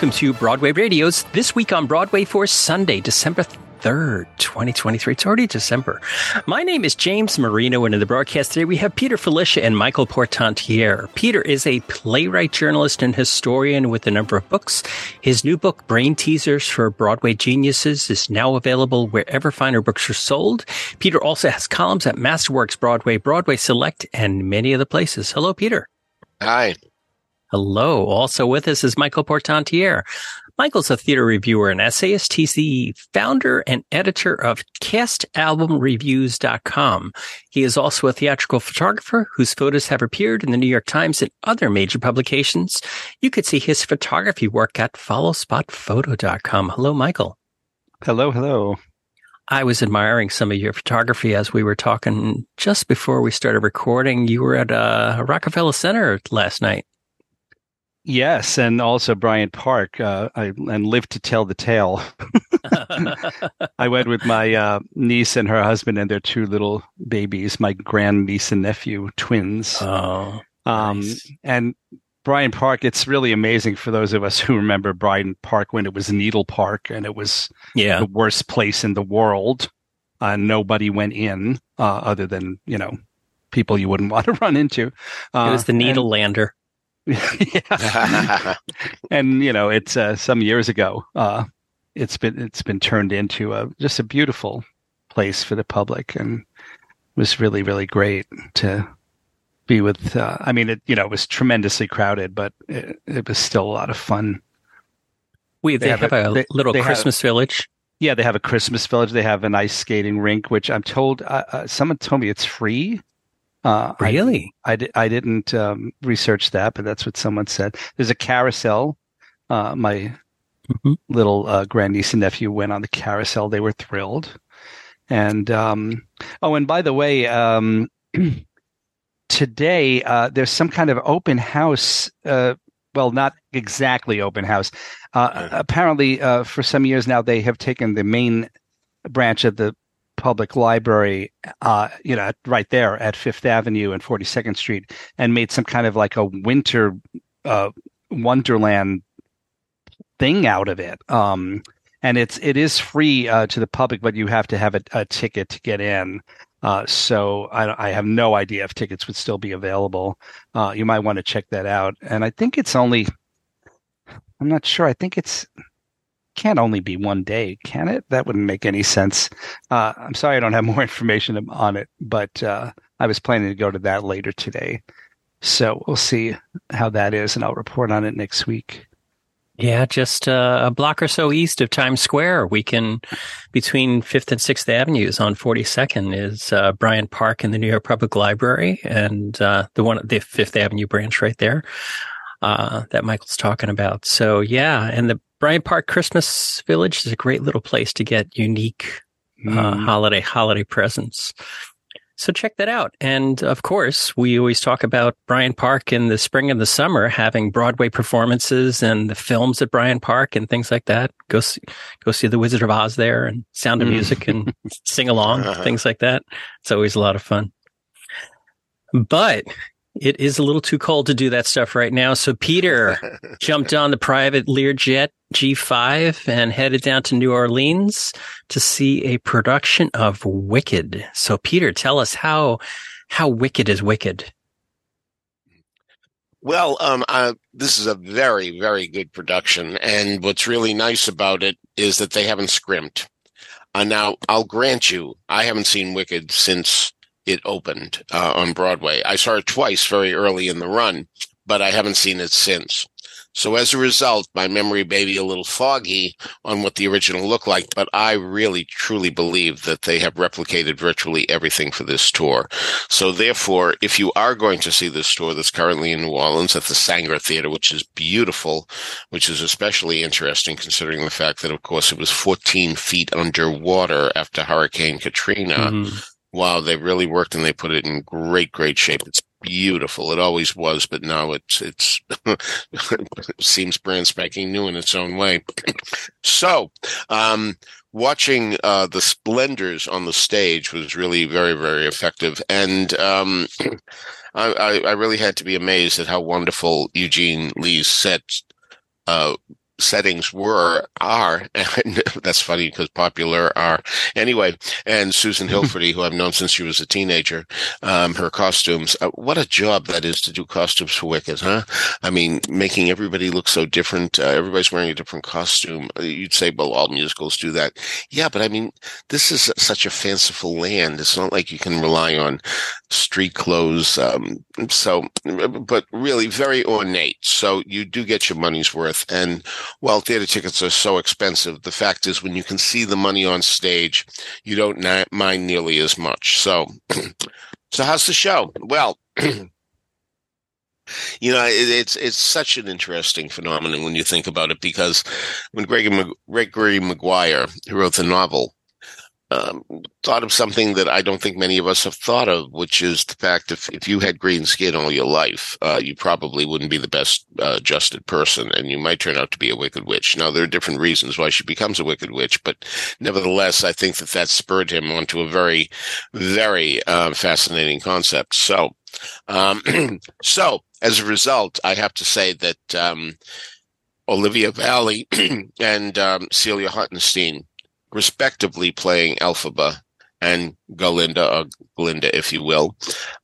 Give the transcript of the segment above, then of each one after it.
Welcome to Broadway Radio's This Week on Broadway for Sunday, December 3rd, 2023. It's already December. My name is James Marino, and in the broadcast today we have Peter Filichia and Michael Portantiere. Peter is a playwright, journalist, and historian with a number of books. His new book, Brain Teasers for Broadway Geniuses, is now available wherever finer books are sold. Peter also has columns at Masterworks Broadway, Broadway Select, and many other places. Hello, Peter. Hi. Hello. Also with us is Michael Portantiere. Michael's a theater reviewer and essayist. He's the founder and editor of castalbumreviews.com. He is also a theatrical photographer whose photos have appeared in the New York Times and other major publications. You could see his photography work at followspotphoto.com. Hello, Michael. Hello, hello. I was admiring some of your photography as we were talking just before we started recording. You were at uh, Rockefeller Center last night. Yes, and also Bryant Park. Uh, I and live to tell the tale. I went with my uh, niece and her husband and their two little babies, my grand niece and nephew, twins. Oh, um, nice. and Bryant Park. It's really amazing for those of us who remember Bryant Park when it was Needle Park and it was yeah, the worst place in the world. Uh, nobody went in uh, other than you know people you wouldn't want to run into. Uh, it was the and- Needle Lander. and you know it's uh, some years ago uh, it's been it's been turned into a just a beautiful place for the public and it was really really great to be with uh, i mean it you know it was tremendously crowded but it, it was still a lot of fun. We they, They have, have a they- little they have- Christmas village. yeah they have a christmas village. They have an ice skating rink which i'm told uh, uh, someone told me it's free uh, Really? I, di- I didn't um, research that, but that's what someone said. There's a carousel. Uh, my Mhm. little uh, grandniece and nephew went on the carousel. They were thrilled. And um, oh, and by the way, um, today uh, there's some kind of open house. Uh, well, not exactly open house. Uh, Okay. Apparently, uh, for some years now, they have taken the main branch of the public library, uh, you know, right there at Fifth Avenue and 42nd Street, and made some kind of like a winter uh, wonderland thing out of it. Um, and it's it is free uh, to the public, but you have to have a, a ticket to get in. Uh, so I, I have no idea if tickets would still be available. Uh, you might want to check that out. And I think it's only, I'm not sure. I think it's can't only be one day, can it? That wouldn't make any sense. Uh, I'm sorry I don't have more information on it, but uh, I was planning to go to that later today. So we'll see how that is, and I'll report on it next week. Yeah, just uh, a block or so east of Times Square. We can, between Fifth and Sixth Avenues on 42nd is uh, Bryant Park in the New York Public Library, and uh, the one the Fifth Avenue branch right there uh, that Michael's talking about. So yeah, and the Bryant Park Christmas Village is a great little place to get unique uh, Mm. holiday holiday presents. So check that out. And of course, we always talk about Bryant Park in the spring and the summer having Broadway performances and the films at Bryant Park and things like that. Go see, go see The Wizard of Oz there and Sound of Mm. Music and sing along, Uh-huh. things like that. It's always a lot of fun. But it is a little too cold to do that stuff right now. So Peter jumped on the private Learjet G5 and headed down to New Orleans to see a production of Wicked. So Peter, tell us how how wicked is wicked. Well, um, this is a very, very good production, and what's really nice about it is that they haven't scrimped. Uh, now, I'll grant you, I haven't seen Wicked since it opened uh, on Broadway. I saw it twice very early in the run, but I haven't seen it since. So as a result, my memory may be a little foggy on what the original looked like, but I really truly believe that they have replicated virtually everything for this tour. So therefore, if you are going to see this tour that's currently in New Orleans at the Saenger Theater, which is beautiful, which is especially interesting considering the fact that, of course, it was 14 feet underwater after Hurricane Katrina. Mhm. Wow, they really worked and they put it in great, great shape. It's beautiful. It always was, but now it's it's it seems brand spanking new in its own way. so, um, watching uh, the splendors on the stage was really very, very effective, and um, I, I, really had to be amazed at how wonderful Eugene Lee's set uh, settings were are and that's funny because popular are. Anyway and susan hilferty who i've known since she was a teenager um, her costumes uh, what a job that is to do costumes for wicked huh? I mean making everybody look so different uh, everybody's wearing a different costume. Uh, you'd say well all musicals do that. Yeah but i mean this is such a fanciful land. It's not like you can rely on street clothes um, so but really very ornate. So you do get your money's worth. And well, theater tickets are so expensive. The fact is, when you can see the money on stage, you don't mind nearly as much. So, so how's the show? Well, you know, it, it's it's such an interesting phenomenon when you think about it because when Gregory, Gregory Maguire, who wrote the novel, um, thought of something that I don't think many of us have thought of, which is the fact if if you had green skin all your life, uh, you probably wouldn't be the best uh, adjusted person, and you might turn out to be a wicked witch. Now there are different reasons why she becomes a wicked witch, but nevertheless, I think that that spurred him onto a very, very uh, fascinating concept. So, um, so as a result, I have to say that. Um, Olivia Valli and um, Celia Hottenstein respectively playing Elphaba and Galinda, or Glinda, if you will,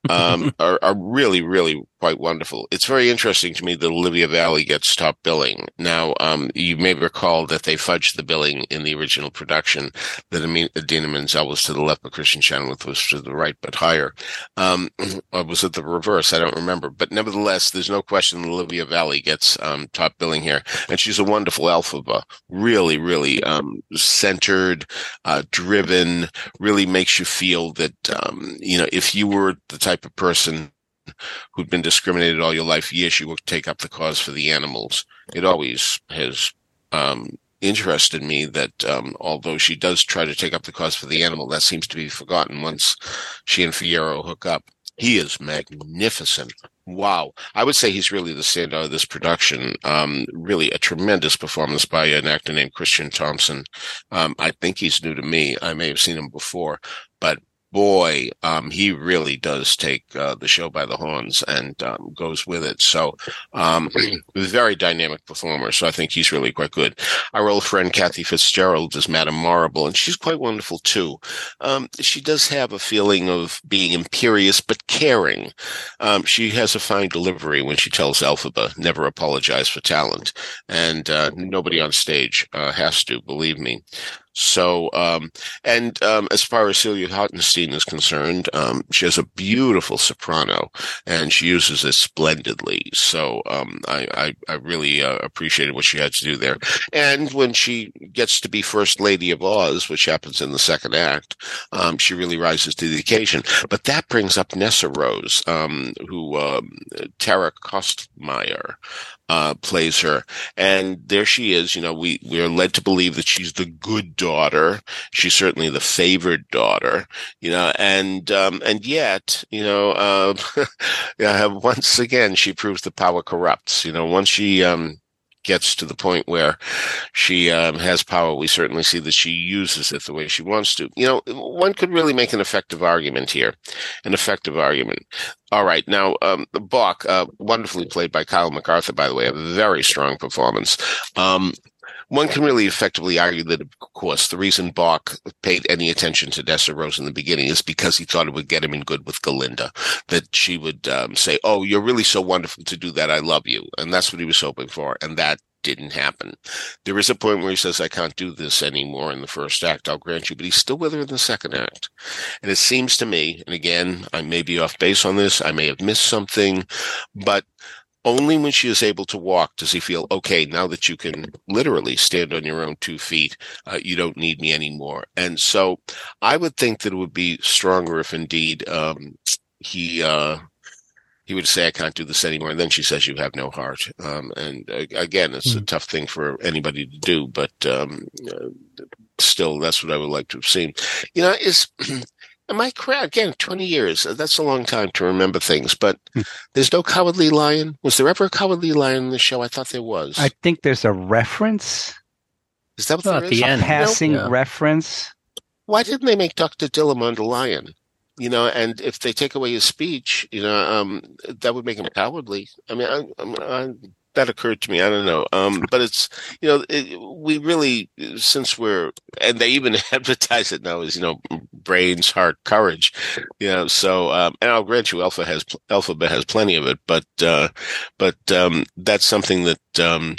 um, are, are, really, really quite wonderful. It's very interesting to me that Olivia Valli gets top billing. Now, um, you may recall that they fudged the billing in the original production, that Idina Menzel was to the left, but Kristin Chenoweth was to the right, but higher. Um, or was it the reverse? I don't remember. But nevertheless, there's no question that Olivia Valli gets um, top billing here. And she's a wonderful Elphaba. Really, really um, centered, uh, driven, really makes you feel that, um, you know, if you were the type of person who'd been discriminated all your life, yes, you will take up the cause for the animals. It always has um, interested me that um, although she does try to take up the cause for the animal, that seems to be forgotten once she and Fiyero hook up. He is magnificent. Wow. I would say he's really the standout of this production. Um, really a tremendous performance by an actor named Christian Thompson. Um, I think he's new to me. I may have seen him before, but boy, um, he really does take uh, the show by the horns and um, goes with it. So, um, very dynamic performer. So I think he's really quite good. Our old friend Kathy Fitzgerald is Madame Morrible, and she's quite wonderful too. Um, she does have a feeling of being imperious but caring. Um, she has a fine delivery when she tells Elphaba, "Never apologize for talent," and uh, nobody on stage uh, has to. Believe me. So, um, and um, as far as Celia Hottenstein is concerned, um, she has a beautiful soprano, and she uses it splendidly. So, um, I, I, I really uh, appreciated what she had to do there. And when she gets to be First Lady of Oz, which happens in the second act, um, she really rises to the occasion. But that brings up Nessarose, um, who Tara Kostmayer uh, plays her. And there she is. You know, we, we are led to believe that she's the good daughter. She's certainly the favored daughter, you know, and, um, and yet, you know, uh, once again, she proves the power corrupts. You know, once she, um, gets to the point where she um, has power, we certainly see that she uses it the way she wants to. You know, one could really make an effective argument here, an effective argument. All right, now um, Boq, uh, wonderfusly played by Kyle MacArthur, by the way, a very strong performance. Um, one can really effectively argue that, of course, the reason Boq paid any attention to Nessarose in the beginning is because he thought it would get him in good with Galinda, that she would um, say, "Oh, you're really so wonderful to do that. I love you," and that's what he was hoping for, and that didn't happen. There is a point where he says, I can't do this anymore in the first act, I'll grant you, but he's still with her in the second act. And it seems to me, and again, I may be off base on this, I may have missed something, but only when she is able to walk does he feel okay now that you can literally stand on your own two feet uh, you don't need me anymore and so i would think that it would be stronger if indeed um, he uh, he would say i can't do this anymore and then she says you have no heart um, and uh, again it's mm-hmm. a hmm. tough thing for anybody to do but um, uh, still that's what i would like to have seen you know is Am I correct? Again, 20 years. That's a long time to remember things, but hmm. there's no cowardly lion. Was there ever a cowardly lion in the show? I thought there was. I think there's a reference. Is that what well, at the end? A passing yeah. reference. Why didn't they make Dr. Dillamond a lion? You know, and if they take away his speech, you know, um, that would make him cowardly. I mean, I, I, that occurred to me. I don't know. Um, but it's you know it, we really since we're and they even advertise it now as you know brains, heart, courage. You know, so um, and I'll grant you, Alpha has Alphabet has plenty of it, but uh, but um, that's something that um,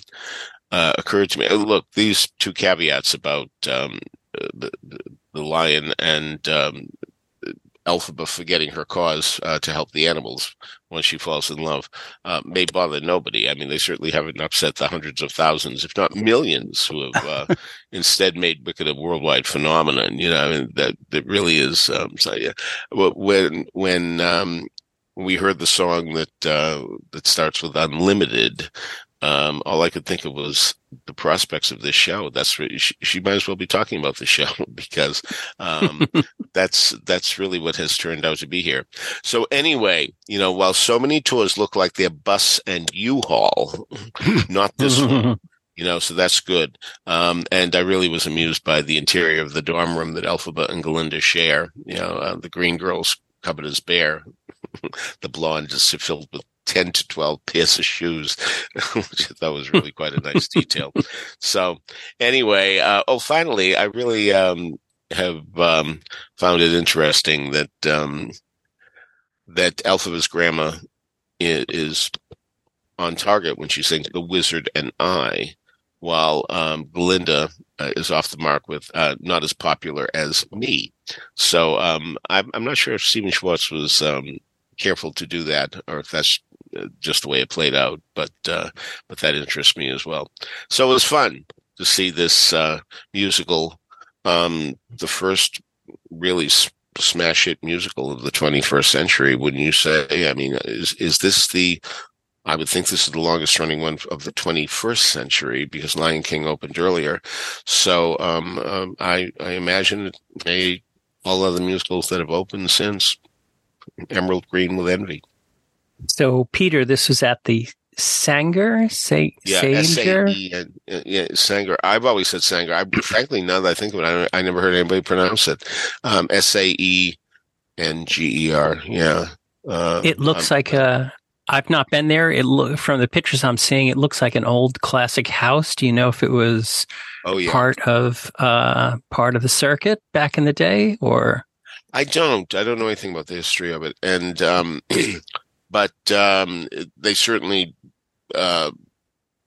uh, occurred to me. Look, these two caveats about um, the, the, the lion and um, Elphaba forgetting her cause uh, to help the animals when she falls in love uh, may bother nobody. I mean, they certainly haven't upset the hundreds of thousands, if not millions, who have uh, instead made Wicked a worldwide phenomenon. You know, I mean, that that really is. Um, so yeah, when when um, we heard the song that uh, that starts with "Unlimited," um, all I could think of was the prospects of this show. That's re- she, she, might as well be talking about the show because um, that's that's really what has turned out to be here. So anyway, you know, while so many tours look like they're bus and U-Haul, not this one. You know, so that's good. Um, and I really was amused by the interior of the dorm room that Elphaba and Galinda share. You know, uh, the green girls cupboard is bare. the blonde is filled with 10 to 12 pairs of shoes, which I thought was really quite a nice detail. So anyway, uh, oh, finally, I really, um, have, um, found it interesting that, um, that Elphaba's grandma is on target when she sings The Wizard and I, while, um, Galinda uh, is off the mark with, uh, not as popular as me. So, um, I'm, I'm not sure if Stephen Schwartz was, um, careful to do that or if that's just the way it played out. But uh, but that interests me as well. So it was fun to see this uh, musical, um, the first really smash hit musical of the 21st century. Wouldn't you say? I mean, is is this the I would think this is the longest running one of the 21st century because Lion King opened earlier. So um, um, I, I imagine may all other musicals that have opened since Emerald Green with Envy. So, Peter, this was at the Saenger, Say, yeah, Sanger, uh, yeah, Sanger. I've always said Sanger. I, frankly, now that I think of it, I, I never heard anybody pronounce it. Um, S A E N G E R. Yeah. Uh, it looks I'm, like a. I've not been there. It look from the pictures I'm seeing. It looks like an old classic house. Do you know if it was oh, yeah. part of uh, part of the circuit back in the day, or? I don't. I don't know anything about the history of it, and um, but um, they certainly uh,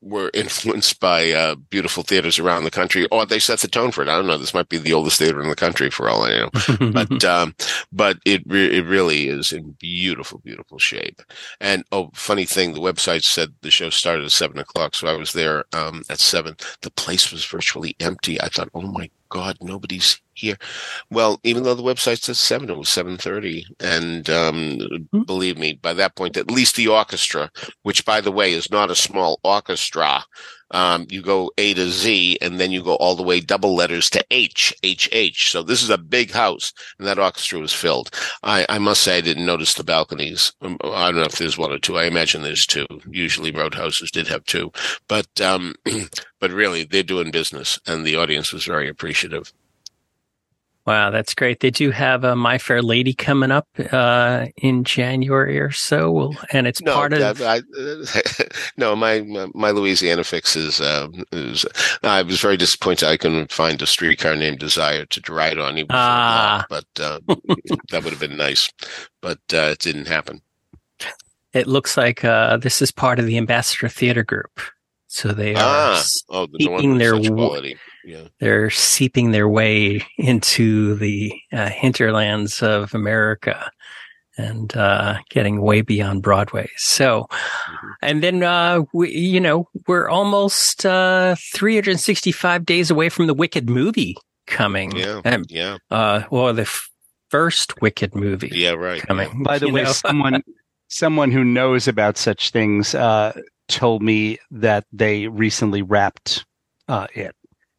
were influenced by uh, beautiful theaters around the country, or they set the tone for it. I don't know. This might be the oldest theater in the country, for all I know. but um, but it re- it really is in beautiful, beautiful shape. And oh, funny thing, the website said the show started at seven o'clock, so I was there um, at seven. The place was virtually empty. I thought, oh my God, nobody's here. Well, even though the website says seven, it was seven thirty, and um, mm-hmm. believe me, by that point, at least the orchestra, which by the way is not a small orchestra, um, you go A to Z, and then you go all the way double letters to H, H, H. So this is a big house, and that orchestra was filled. I, I must say, I didn't notice the balconies. Um, I don't know if there's one or two. I imagine there's two. Usually, roadhouses did have two, but um, but really, they're doing business, and the audience was very appreciative. Wow, that's great. They do have a My Fair Lady coming up uh, in January or so, and it's no, part of. I, no, my my Louisiana fix is, uh, is, I was very disappointed I couldn't find a streetcar named Desire to ride on, even ah. but uh, that would have been nice. But uh, it didn't happen. It looks like uh, this is part of the Ambassador Theater Group, so they are ah, oh, the keeping their quality yeah. they're seeping their way into the uh, hinterlands of America and uh, getting way beyond Broadway. So, mm-hmm. and then uh, we, you know, we're almost uh, 365 days away from the Wicked movie coming. Yeah, and, yeah. Uh, well, the f- first Wicked movie. Yeah, right. Coming. Yeah. By the way, someone someone who knows about such things uh, told me that they recently wrapped uh, it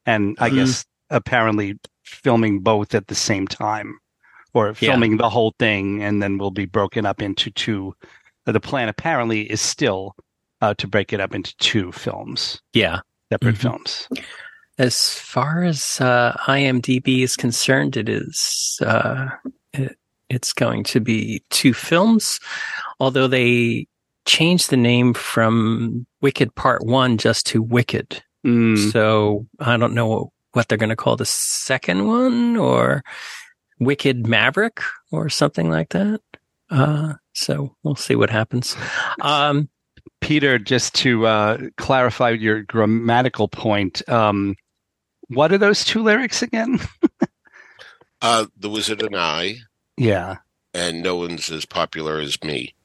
and I mm-hmm. guess apparently filming both at the same time or filming yeah. the whole thing and then will be broken up into two. The plan apparently is still uh, to break it up into two films. Yeah. Separate mm-hmm. films. As far as uh, IMDb is concerned, it is uh, it, it's going to be two films, although they changed the name from Wicked Part One just to Wicked. Mm. So I don't know what they're going to call the second one or Wicked Maverick or something like that. Uh, so we'll see what happens. Um, Peter, just to uh, clarify your grammatical point, um, what are those two lyrics again? Uh, the Wizard and I, yeah, and no one's as popular as me.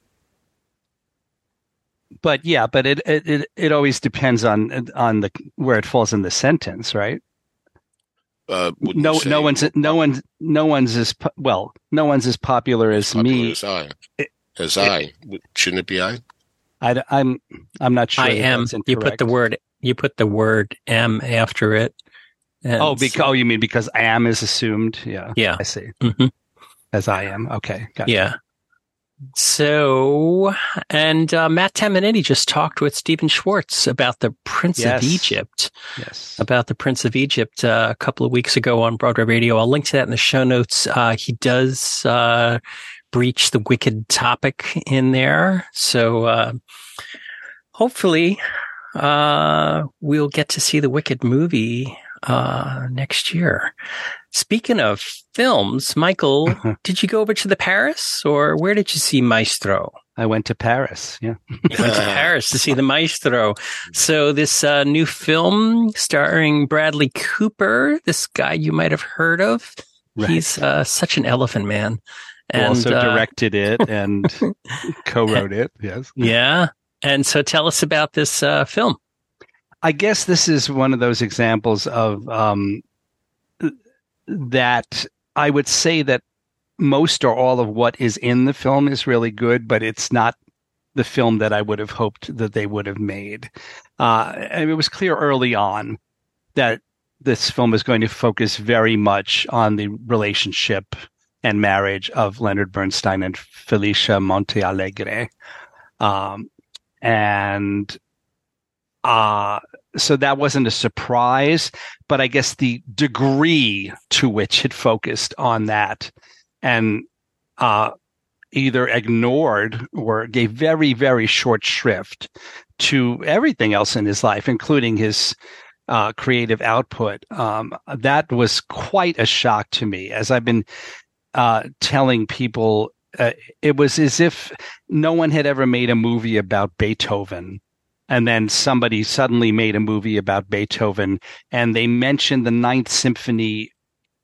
But yeah, but it, it it it always depends on on the where it falls in the sentence, right? Uh, No, say no one's no one's no one's as po- well, no one's as popular as popular me. as I. It- As I. Shouldn't it be I? I, am I'm not sure. I am. You put the word you put the word M after it. And Oh, because oh, you mean because I am is assumed? Yeah, Yeah. I see. Mhm. As I am. Okay, got Yeah. So, and uh, Matt Tamanini just talked with Stephen Schwartz about the Prince Yes. of Egypt, Yes. about the Prince of Egypt uh, a couple of weeks ago on Broadway Radio. I'll link to that in the show notes. Uh, he does uh, breach the wicked topic in there. So, uh, hopefully, uh, we'll get to see the wicked movie uh, next year. Speaking of films, Michael, did you go over to the Paris or where did you see Maestro? I went to Paris. Yeah. You went to Paris to see the Maestro. So this uh, new film starring Bradley Cooper, this guy you might have heard of. Right. He's uh, such an elephant man. Who also uh, directed it and co-wrote it. Yes. Yeah. And so tell us about this uh, film. I guess this is one of those examples of um, that I would say that most or all of what is in the film is really good, but it's not the film that I would have hoped that they would have made. Uh, it was clear early on that this film is going to focus very much on the relationship and marriage of Leonard Bernstein and Felicia Montealegre. Um, and uh, so that wasn't a surprise, but I guess the degree to which it focused on that and uh, either ignored or gave very, very short shrift to everything else in his life, including his uh, creative output. Um, that was quite a shock to me, as I've been uh, telling people. Uh, it was as if no one had ever made a movie about Beethoven and then somebody suddenly made a movie about Beethoven and they mentioned the ninth symphony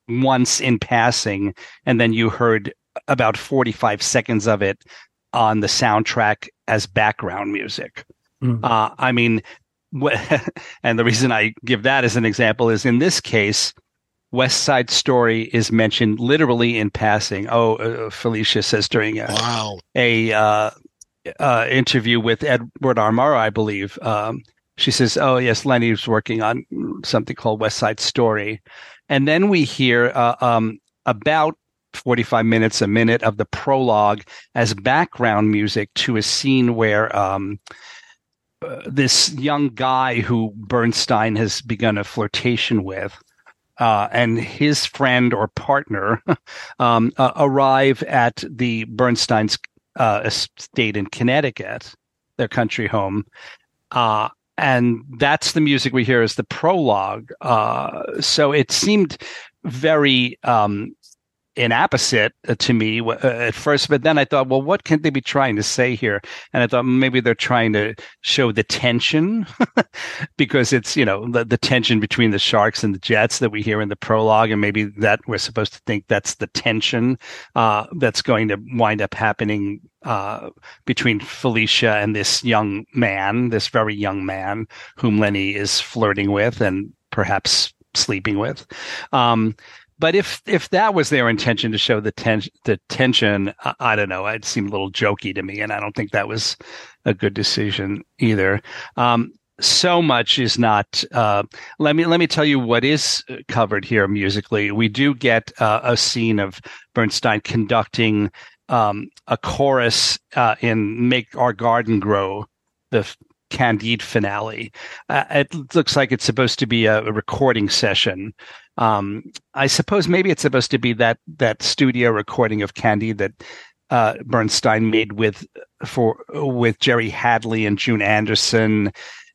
once in passing and then you heard about 45 seconds of it on the soundtrack as background music Mm. uh, i mean and the reason i give that as an example is in this case west side story is mentioned literally in passing oh uh, felicia says during a, Wow. a uh, uh, interview with Edward R. I believe. Um, she says, "Oh yes, Lenny was working on something called West Side Story," and then we hear uh, um, about forty-five minutes, a minute of the prologue as background music to a scene where. Um, uh, this young guy who Bernstein has begun a flirtation with, uh, and his friend or partner um, uh, arrive at the Bernstein's uh, estate in Connecticut, their country home. Uh, and that's the music we hear as the prologue. Uh, so it seemed very um, inapposite uh, to me uh, at first, but then I thought, well, what can they be trying to say here? And I thought maybe they're trying to show the tension because it's, you know, the, the tension between the Sharks and the Jets that we hear in the prologue. And maybe that we're supposed to think that's the tension uh, that's going to wind up happening uh, between Felicia and this young man, this very young man whom Lenny is flirting with and perhaps sleeping with. Um, but if if that was their intention to show the ten, the tension, I, I don't know. It seemed a little jokey to me, and I don't think that was a good decision either. Um, so much is not. Uh, let me let me tell you what is covered here musically. We do get uh, a scene of Bernstein conducting um, a chorus uh, in "Make Our Garden Grow," the Candide finale. Uh, it looks like it's supposed to be a, a recording session. Um, I suppose maybe it's supposed to be that that studio recording of Candide that uh, Bernstein made with for with Jerry Hadley and June Anderson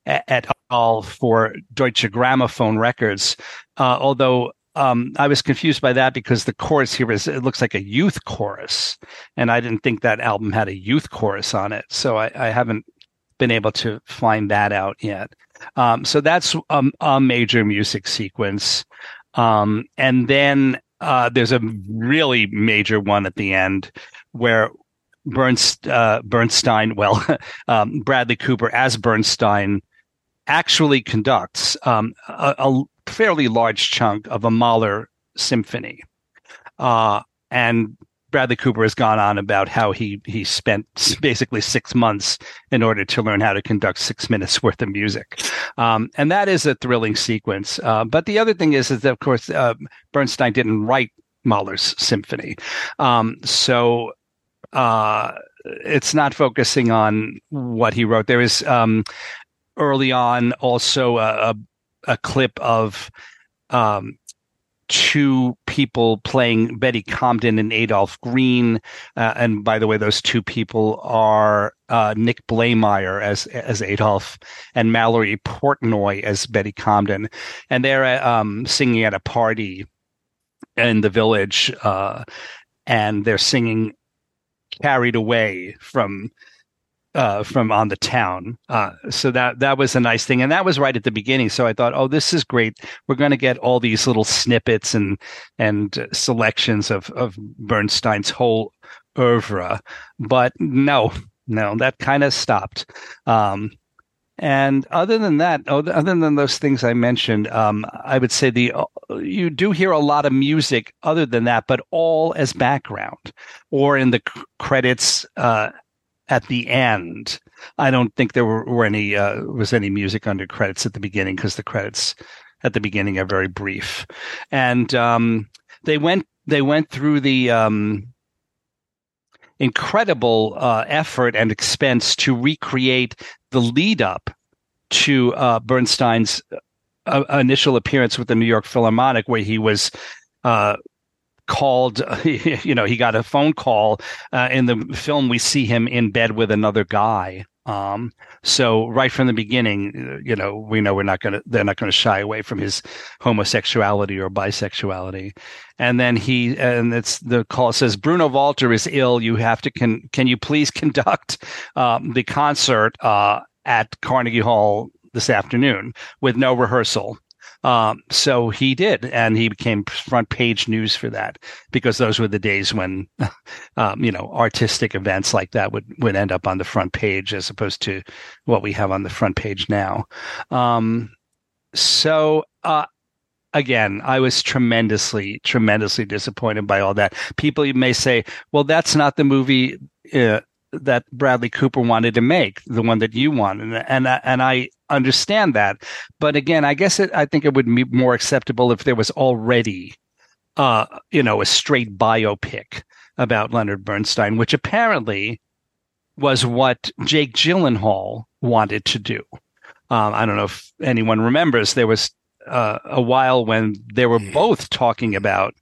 et al. for Deutsche Grammophon Records. Uh, although um, I was confused by that because the chorus here is it looks like a youth chorus, and I didn't think that album had a youth chorus on it. So I, I haven't been able to find that out yet. Um, so that's a, a, major music sequence, um, and then uh, there's a really major one at the end where Bernst, uh, Bernstein, well, um, Bradley Cooper as Bernstein actually conducts um, a, a, fairly large chunk of a Mahler symphony. Uh, and Bradley Cooper has gone on about how he he spent basically six months in order to learn how to conduct six minutes worth of music, um, and that is a thrilling sequence. Uh, but the other thing is, is that of course uh, Bernstein didn't write Mahler's symphony, um, so uh, it's not focusing on what he wrote. There is um, early on also a, a, a clip of um, two people playing Betty Comden and Adolph Green. Uh, and by the way, those two people are uh, Nick Blaemire as as Adolph and Mallory Portnoy as Betty Comden, and they're uh, um, singing at a party in the village, uh, and they're singing "Carried Away" from uh, from on the town. Uh, so that that was a nice thing, and that was right at the beginning. So I thought, oh, this is great. We're going to get all these little snippets and and selections of of Bernstein's whole oeuvre, but no, no, that kind of stopped. Um, and other than that, other than those things I mentioned, um, I would say the you do hear a lot of music other than that, but all as background or in the credits uh, at the end. I don't think there were, were any uh, was any music under credits at the beginning because the credits at the beginning are very brief, and um, they went they went through the um, incredible uh, effort and expense to recreate the lead up to uh, Bernstein's uh, initial appearance with the New York Philharmonic, where he was uh, called, you know, he got a phone call. Uh, in the film, we see him in bed with another guy. Um, so right from the beginning, you know, we know we're not going to, they're not going to shy away from his homosexuality or bisexuality. And then he, and it's the call says, Bruno Walter is ill. You have to, can, can you please conduct, um, the concert, uh, at Carnegie Hall this afternoon with no rehearsal. Um, so he did, and he became front page news for that because those were the days when, um, you know, artistic events like that would, would end up on the front page as opposed to what we have on the front page now. Um, so, uh, again, I was tremendously, tremendously disappointed by all that. People may say, well, that's not the movie. Uh, that Bradley Cooper wanted to make, the one that you want, and and and I understand that. But again, I guess it, I think it would be more acceptable if there was already, uh, you know, a straight biopic about Leonard Bernstein, which apparently was what Jake Gyllenhaal wanted to do. Um, I don't know if anyone remembers. There was uh, a while when they were both talking about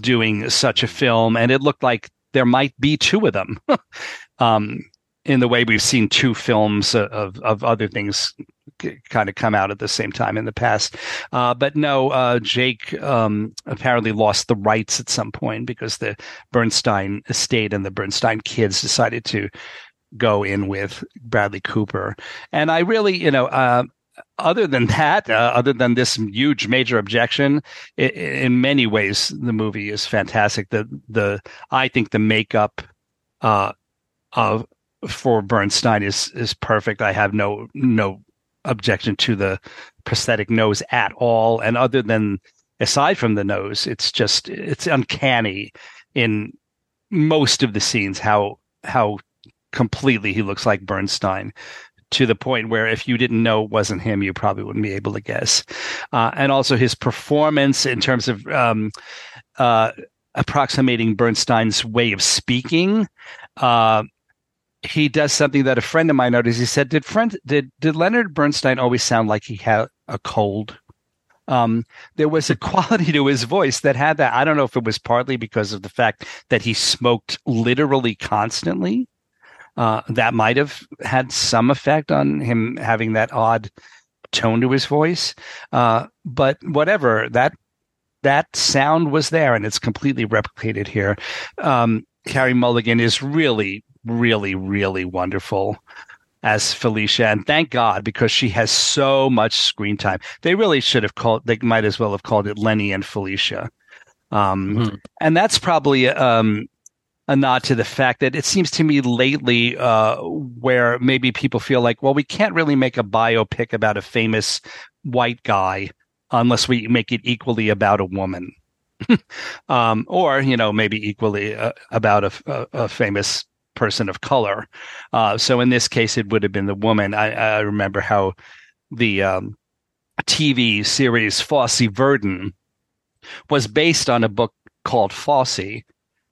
doing such a film, and it looked like there might be two of them. um, in the way we've seen two films of of other things kind of come out at the same time in the past. Uh, but no, uh, Jake um, apparently lost the rights at some point because the Bernstein estate and the Bernstein kids decided to go in with Bradley Cooper. And I really, you know, uh, other than that, uh, other than this huge major objection, it, in many ways the movie is fantastic. The the I think the makeup uh, of for Bernstein is is perfect. I have no no objection to the prosthetic nose at all. And other than aside from the nose, it's just it's uncanny in most of the scenes how how completely he looks like Bernstein to the point where if you didn't know it wasn't him, you probably wouldn't be able to guess. Uh, and also his performance in terms of um, uh, approximating Bernstein's way of speaking. Uh, he does something that a friend of mine noticed. He said, "Did friend did did Leonard Bernstein always sound like he had a cold?" um, there was a quality to his voice that had that. I don't know if it was partly because of the fact that he smoked literally constantly. Uh, that might have had some effect on him having that odd tone to his voice. Uh, but whatever that that sound was there, and it's completely replicated here. Um, Carey Mulligan is really, really, really wonderful as Felicia, and thank God because she has so much screen time. They really should have called. They might as well have called it Lenny and Felicia. Um, mm-hmm. And that's probably um, a nod to the fact that it seems to me lately uh, where maybe people feel like, well, we can't really make a biopic about a famous white guy unless we make it equally about a woman. um, or, you know, maybe equally uh, about a, a, a famous person of color. Uh, so in this case, it would have been the woman. I, I remember how the um, TV series Fosse Verdon was based on a book called Fosse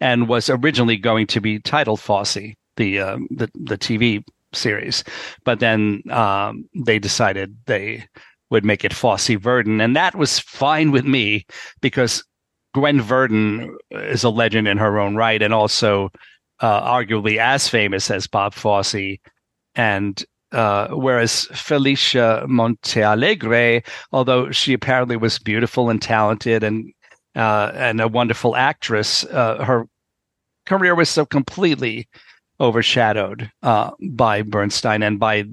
and was originally going to be titled Fosse, the uh, the, the TV series, but then um, they decided they would make it Fosse Verdon, and that was fine with me because Gwen Verdon is a legend in her own right, and also uh, arguably as famous as Bob Fosse, and uh, whereas Felicia Montealegre, although she apparently was beautiful and talented and uh, and a wonderful actress, uh, her career was so completely overshadowed uh, by Bernstein and by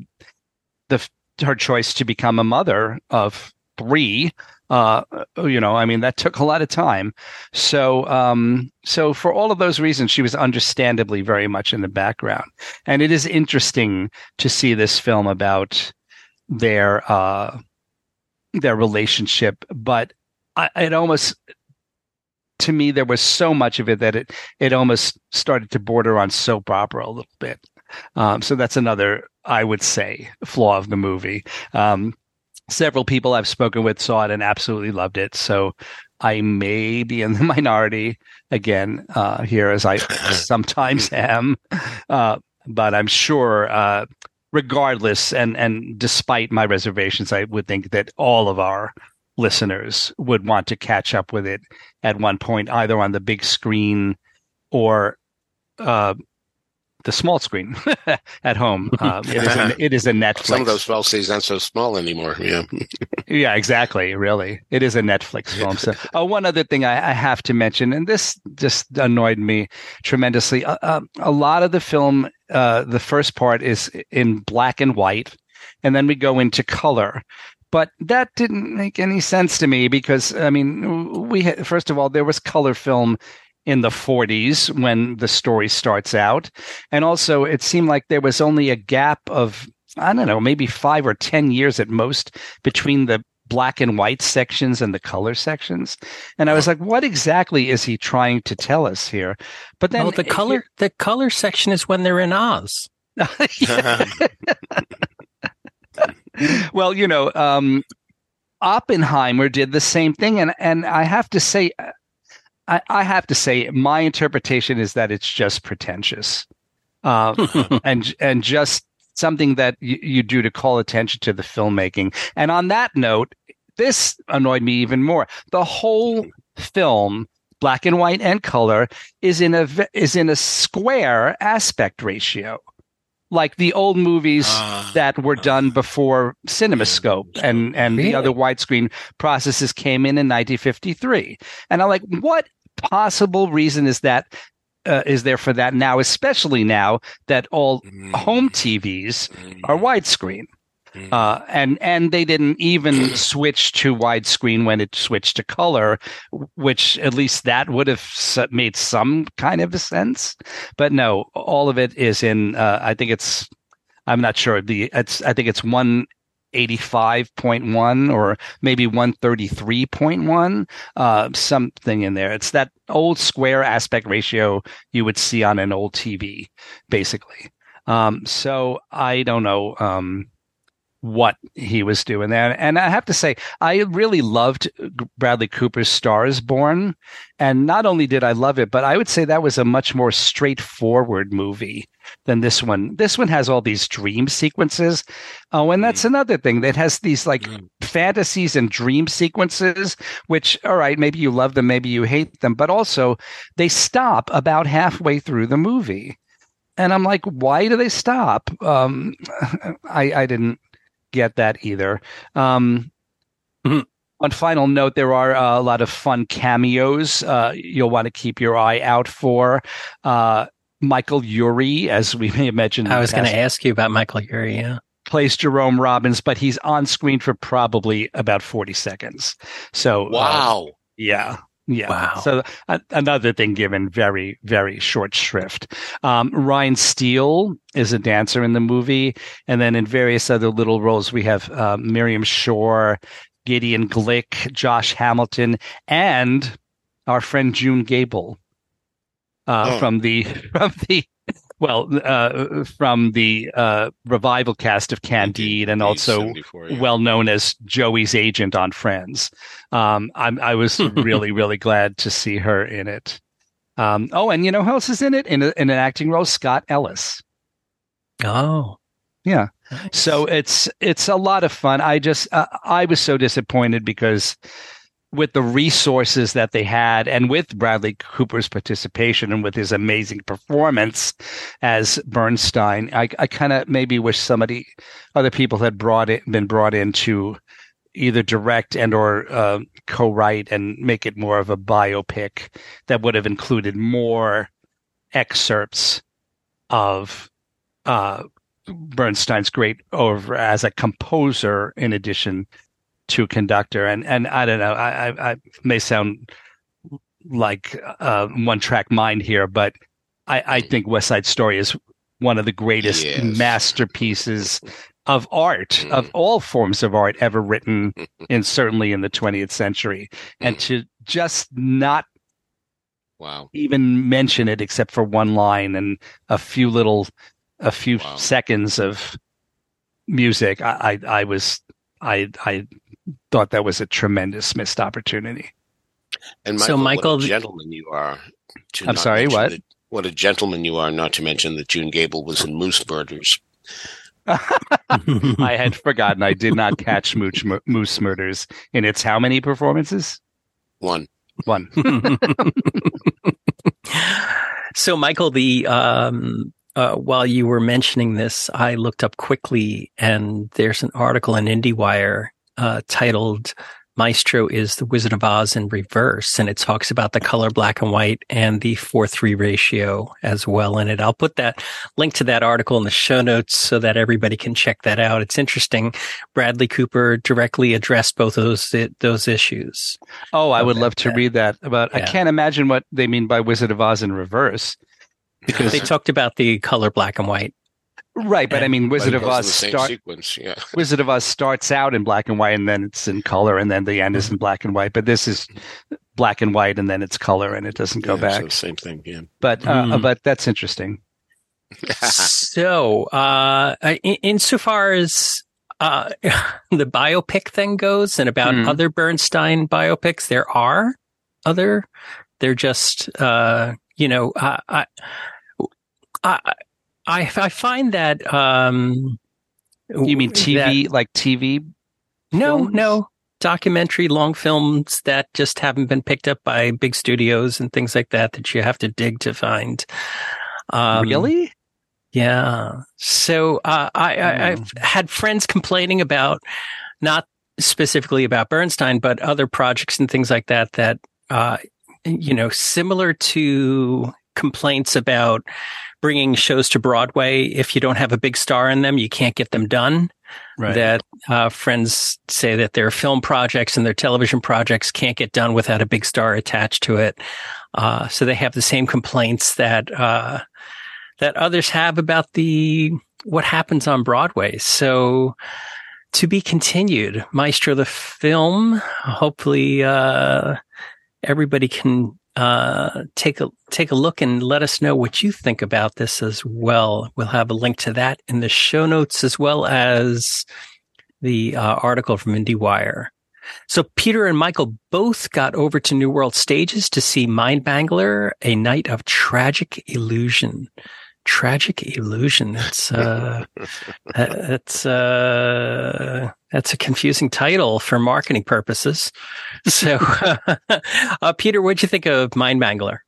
the her choice to become a mother of three uh, you know, I mean, that took a lot of time. So, um, so for all of those reasons, she was understandably very much in the background. And it is interesting to see this film about their uh, their relationship, but I, it almost to me there was so much of it that it it almost started to border on soap opera a little bit. Um, so that's another, I would say, flaw of the movie. Um, several people I've spoken with saw it and absolutely loved it. So I may be in the minority again uh, here, as I sometimes am. Uh, but I'm sure, uh, regardless, and and despite my reservations, I would think that all of our listeners would want to catch up with it at one point, either on the big screen or uh, the small screen at home. Uh, it, is a, it is a Netflix. Some of those falsies aren't so small anymore. Yeah. yeah, exactly. Really. It is a Netflix film. So, oh, one other thing I, I, have to mention, and this just annoyed me tremendously. Uh, uh, a lot of the film, uh, the first part is in black and white, and then we go into color but that didn't make any sense to me because I mean, we had, first of all there was color film in the 40s when the story starts out. And also, it seemed like there was only a gap of, I don't know, maybe five or 10 years at most between the black and white sections and the color sections. And I was like, what exactly is he trying to tell us here? But then oh, the color, the color section is when they're in Oz. well, you know, um, Oppenheimer did the same thing, and and I have to say, I, I have to say, my interpretation is that it's just pretentious, uh, and and just something that y- you do to call attention to the filmmaking. And on that note, this annoyed me even more. The whole film, black and white and color, is in a is in a square aspect ratio like the old movies uh, that were done before CinemaScope and and really? the other widescreen processes came in in 1953. And I'm like, what possible reason is that uh, is there for that now, especially now that all mm. home TVs are widescreen? Mm. Uh, and and they didn't even switch to widescreen when it switched to color, which at least that would have made some kind of a sense. But no, all of it is in. Uh, I think it's. I'm not sure. The it's. I think it's one 85.1 or maybe 133.1 uh, something in there. It's that old square aspect ratio you would see on an old tv basically. Um, so i don't know um, what he was doing there. And I have to say, I really loved Bradley Cooper's Star is Born. And not only did I love it, but I would say that was a much more straightforward movie than this one. This one has all these dream sequences. Oh, and that's mm. another thing that has these like mm. fantasies and dream sequences, which, all right, maybe you love them, maybe you hate them, but also they stop about halfway through the movie. And I'm like, why do they stop? Um, I, I didn't get that either. Um, mm-hmm. On final note, there are uh, a lot of fun cameos uh, you'll want to keep your eye out for. Uh, Michael Urie, as we may have mentioned. I was going to ask you about Michael Urie. Yeah. Plays Jerome Robbins, but he's on screen for probably about 40 seconds. So, uh, wow. yeah. Yeah. Wow. So uh, another thing given very, very short shrift. Um, Ryan Steele is a dancer in the movie. And then in various other little roles, we have uh, Miriam Shor, Gideon Glick, Josh Hamilton, and our friend June Gable uh, oh. from the from the well, uh, from the uh, revival cast of Candide, and also yeah. well known as Joey's agent on Friends. Um, i was really, really glad to see her in it. Um, oh, and you know who else is in it in, a, in an acting role? Scott Ellis. Oh, yeah. Nice. So it's it's a lot of fun. I just uh, I was so disappointed because with the resources that they had and with Bradley Cooper's participation and with his amazing performance as Bernstein, I, I kind of maybe wish somebody, other people had brought it, been brought in to either direct and or uh, co-write and make it more of a biopic that would have included more excerpts of uh, Bernstein's great oeuvre as a composer in addition to conductor. And and I don't know, I I, I may sound like uh, one track mind here, but I, I think West Side Story is one of the greatest yes. masterpieces of art of mm. all forms of art ever written and certainly in the 20th century and to just not wow even mention it except for one line and a few little a few wow. seconds of music I, I i was i i thought that was a tremendous missed opportunity. And Michael, so, Michael, what a gentleman you are. I'm sorry, what? That, what a gentleman you are, not to mention that June Gable was in Moose Murders. I had forgotten. I did not catch Mooch, Moose Murders in its how many performances? One. One. so, Michael, the um, uh, while you were mentioning this, I looked up quickly, and there's an article in IndieWire uh, titled Maestro is the Wizard of Oz in reverse, and it talks about the color black and white and the 4 3 ratio as well in it. I'll put that link to that article in the show notes so that everybody can check that out. It's interesting. Bradley Cooper directly addressed both of those those issues. Oh, I would love to read that. But yeah. I can't imagine what they mean by Wizard of Oz in reverse. Because they talked about the color black and white. Right, but I mean, Wizard of Oz start, sequence, yeah. Wizard of Oz starts out in black and white, and then it's in color, and then the end is in mm-hmm. black and white. But this is black and white, and then it's color, and it doesn't go yeah, back. So same thing, yeah. But uh, mm. but that's interesting. so, uh, in, insofar as uh, the biopic thing goes, and about mm. other Bernstein biopics, there are other. They're just, uh, you know, I, I, I I, I find that. Um, you mean TV, that, like TV? No, films? no. Documentary long films that just haven't been picked up by big studios and things like that that you have to dig to find. Um, really? Yeah. So uh, I, I, I've hmm. had friends complaining about not specifically about Bernstein, but other projects and things like that that uh, you know, similar to complaints about bringing shows to Broadway. If you don't have a big star in them, you can't get them done. Right. That uh, friends say that their film projects and their television projects can't get done without a big star attached to it. Uh, so they have the same complaints that uh, that others have about the what happens on Broadway. So to be continued, Maestro the film. Hopefully, uh, everybody can uh, take a take a look and let us know what you think about this as well. We'll have a link to that in the show notes as well as the uh, article from IndieWire. So Peter and Michael both got over to New World Stages to see Mindmangler, A Night of Tragic Illusion. Tragic Illusion. It's uh, it's uh, that's a confusing title for marketing purposes. So, uh, Peter, what'd you think of Mindmangler?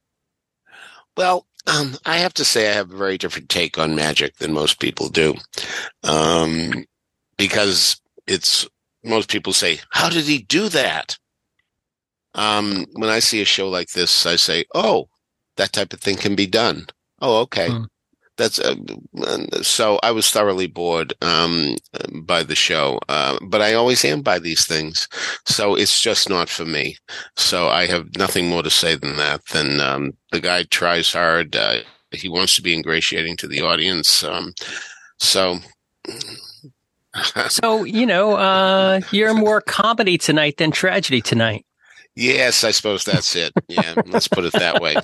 Well, um, I have to say I have a very different take on magic than most people do, um, because it's most people say, "How did he do that?" Um, when I see a show like this, I say, "Oh, that type of thing can be done." Oh, okay. Hmm that's uh, so I was thoroughly bored um, by the show, uh, but I always am by these things. So it's just not for me. So I have nothing more to say than that. Than um, the guy tries hard. Uh, he wants to be ingratiating to the audience. Um, so. so you know, uh, you're more comedy tonight than tragedy tonight. Yes, I suppose that's it. Yeah, let's put it that way.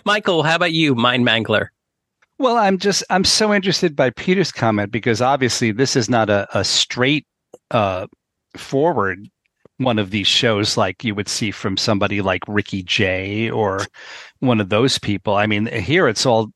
Michael, how about you, Mindmangler? Well, I'm just I'm so interested by Peter's comment because obviously this is not a, a straight uh, forward one of these shows like you would see from somebody like Ricky Jay or one of those people. I mean, here it's all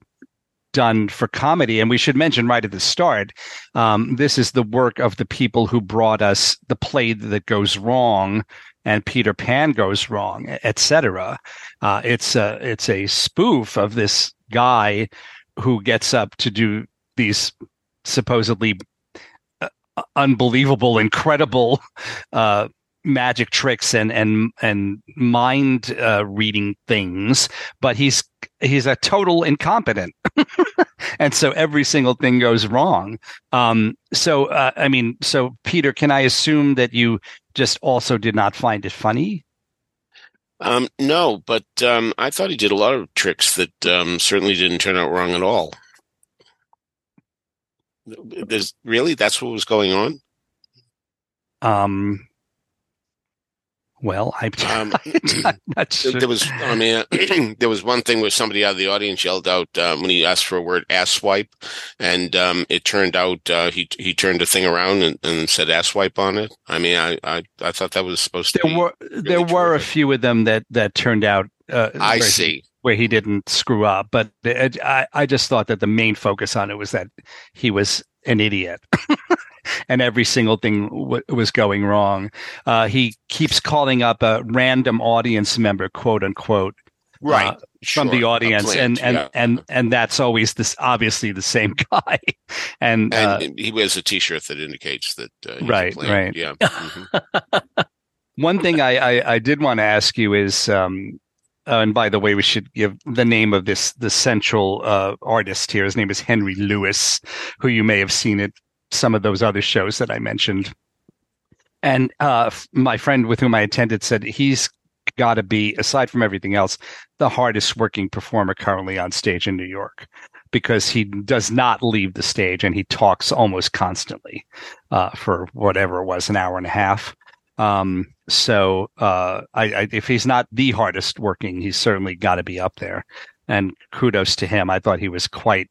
done for comedy. And we should mention right at the start, um, this is the work of the people who brought us the play that goes wrong and Peter Pan goes wrong, etc. Uh, it's a it's a spoof of this guy who gets up to do these supposedly uh, unbelievable, incredible uh, magic tricks and and and mind uh, reading things, but he's he's a total incompetent, and so every single thing goes wrong. Um, so uh, I mean, so Peter, can I assume that you just also did not find it funny? Um, no, but um, I thought he did a lot of tricks that um, certainly didn't turn out wrong at all. There's really that's what was going on. Um. Well, I, um, I'm not sure. There was, I mean, there was one thing where somebody out of the audience yelled out um, when he asked for a word "ass swipe," and um, it turned out uh, he he turned the thing around and, and said "ass swipe" on it. I mean, I, I, I thought that was supposed to. There were really there terrific. were a few of them that that turned out. Uh, I see. where he didn't screw up, but it, I I just thought that the main focus on it was that he was an idiot. and every single thing w- was going wrong. Uh, he keeps calling up a random audience member, quote unquote, right uh, from the audience, and and, yeah. and and that's always this obviously the same guy. and, and uh, he wears a T-shirt that indicates that. Uh, right, right, yeah. Mm-hmm. One thing I, I, I did want to ask you is. Um, uh, and by the way, we should give the name of this the central uh, artist here. His name is Henry Lewis, who you may have seen at some of those other shows that I mentioned. And uh, my friend with whom I attended said he's got to be, aside from everything else, the hardest working performer currently on stage in New York because he does not leave the stage and he talks almost constantly uh, for whatever it was, an hour and a half. Um, so uh, I, I, if he's not the hardest working, he's certainly got to be up there. And kudos to him. I thought he was quite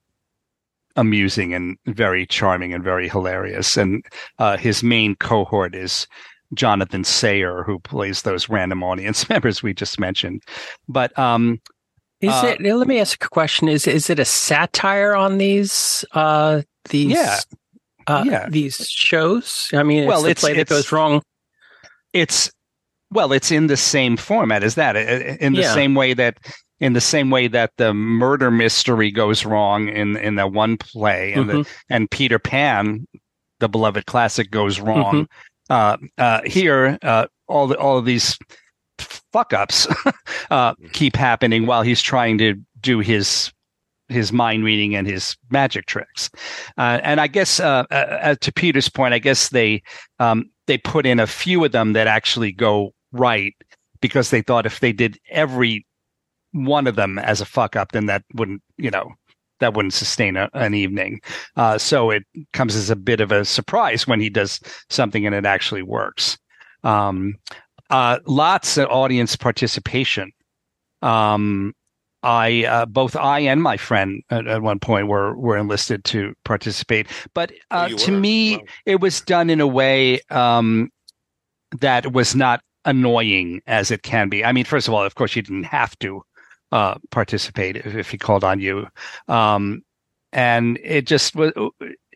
amusing and very charming and very hilarious. And uh, his main cohort is Jonathan Sayer, who plays those random audience members we just mentioned. But um, is uh, it? Let me ask a question: Is is it a satire on these uh, these yeah. Uh, yeah. these shows? I mean, well, it's, play that goes wrong. It's well, it's in the same format as that. In the yeah. same way that in the same way that the murder mystery goes wrong in in that one play, and mm-hmm. the, and Peter Pan, the beloved classic, goes wrong. Mm-hmm. Uh, uh, here, uh, all the, all of these fuck ups uh, keep happening while he's trying to do his his mind reading and his magic tricks. Uh, and I guess uh, uh, to Peter's point, I guess they um, they put in a few of them that actually go right because they thought if they did every one of them as a fuck up, then that wouldn't, you know, that wouldn't sustain a, an evening. Uh, so it comes as a bit of a surprise when he does something and it actually works. Um, uh, lots of audience participation. Um, I uh, both I and my friend at, at, one point were were enlisted to participate. But uh, oh, to me, wow. it was done in a way um, that was not annoying as it can be. I mean, first of all, of course, you didn't have to uh, participate if, if, he called on you, um, and it just was.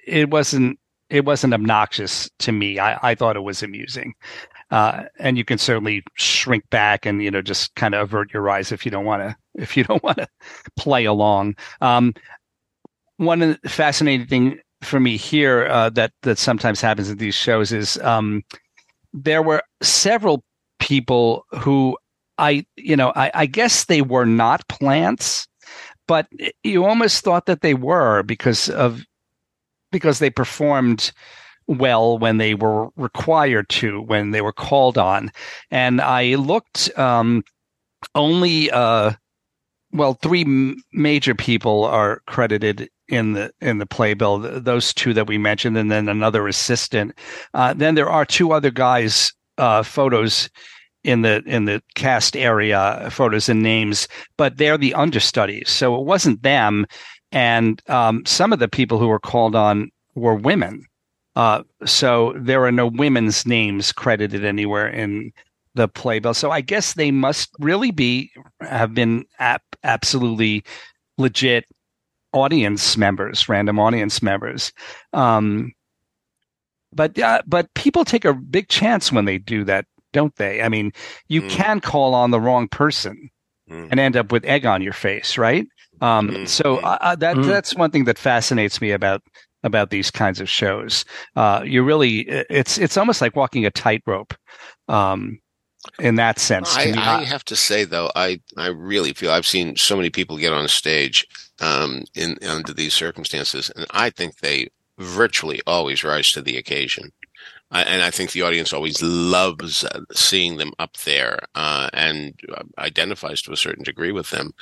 It wasn't. It wasn't obnoxious to me. I, I thought it was amusing. Uh, and you can certainly shrink back and you know just kind of avert your eyes if you don't want to if you don't want to play along. Um, one fascinating thing for me here uh, that that sometimes happens at these shows is um, there were several people who I you know I, I guess they were not plants, but you almost thought that they were because of because they performed well when they were required to, when they were called on. And I looked um, only, uh, well, three m- major people are credited in the in the playbill. Those two that we mentioned, and then another assistant. Uh, then there are two other guys' uh, photos in the in the cast area, photos and names, but they're the understudies. So it wasn't them. And um, some of the people who were called on were women. Uh, so there are no women's names credited anywhere in the playbill. So I guess they must really be have been ap- absolutely legit audience members, random audience members. Um, but uh, but people take a big chance when they do that, don't they? I mean, you mm. can call on the wrong person mm. and end up with egg on your face, right? Um, mm. So uh, that hmm. that's one thing that fascinates me about about these kinds of shows. Uh, you really, it's it's almost like walking a tightrope. Um, in that sense, I, I, have to say though, I I really feel I've seen so many people get on stage um, in under these circumstances, and I think they virtually always rise to the occasion and I think the audience always loves uh, seeing them up there uh, and uh, identifies to a certain degree with them.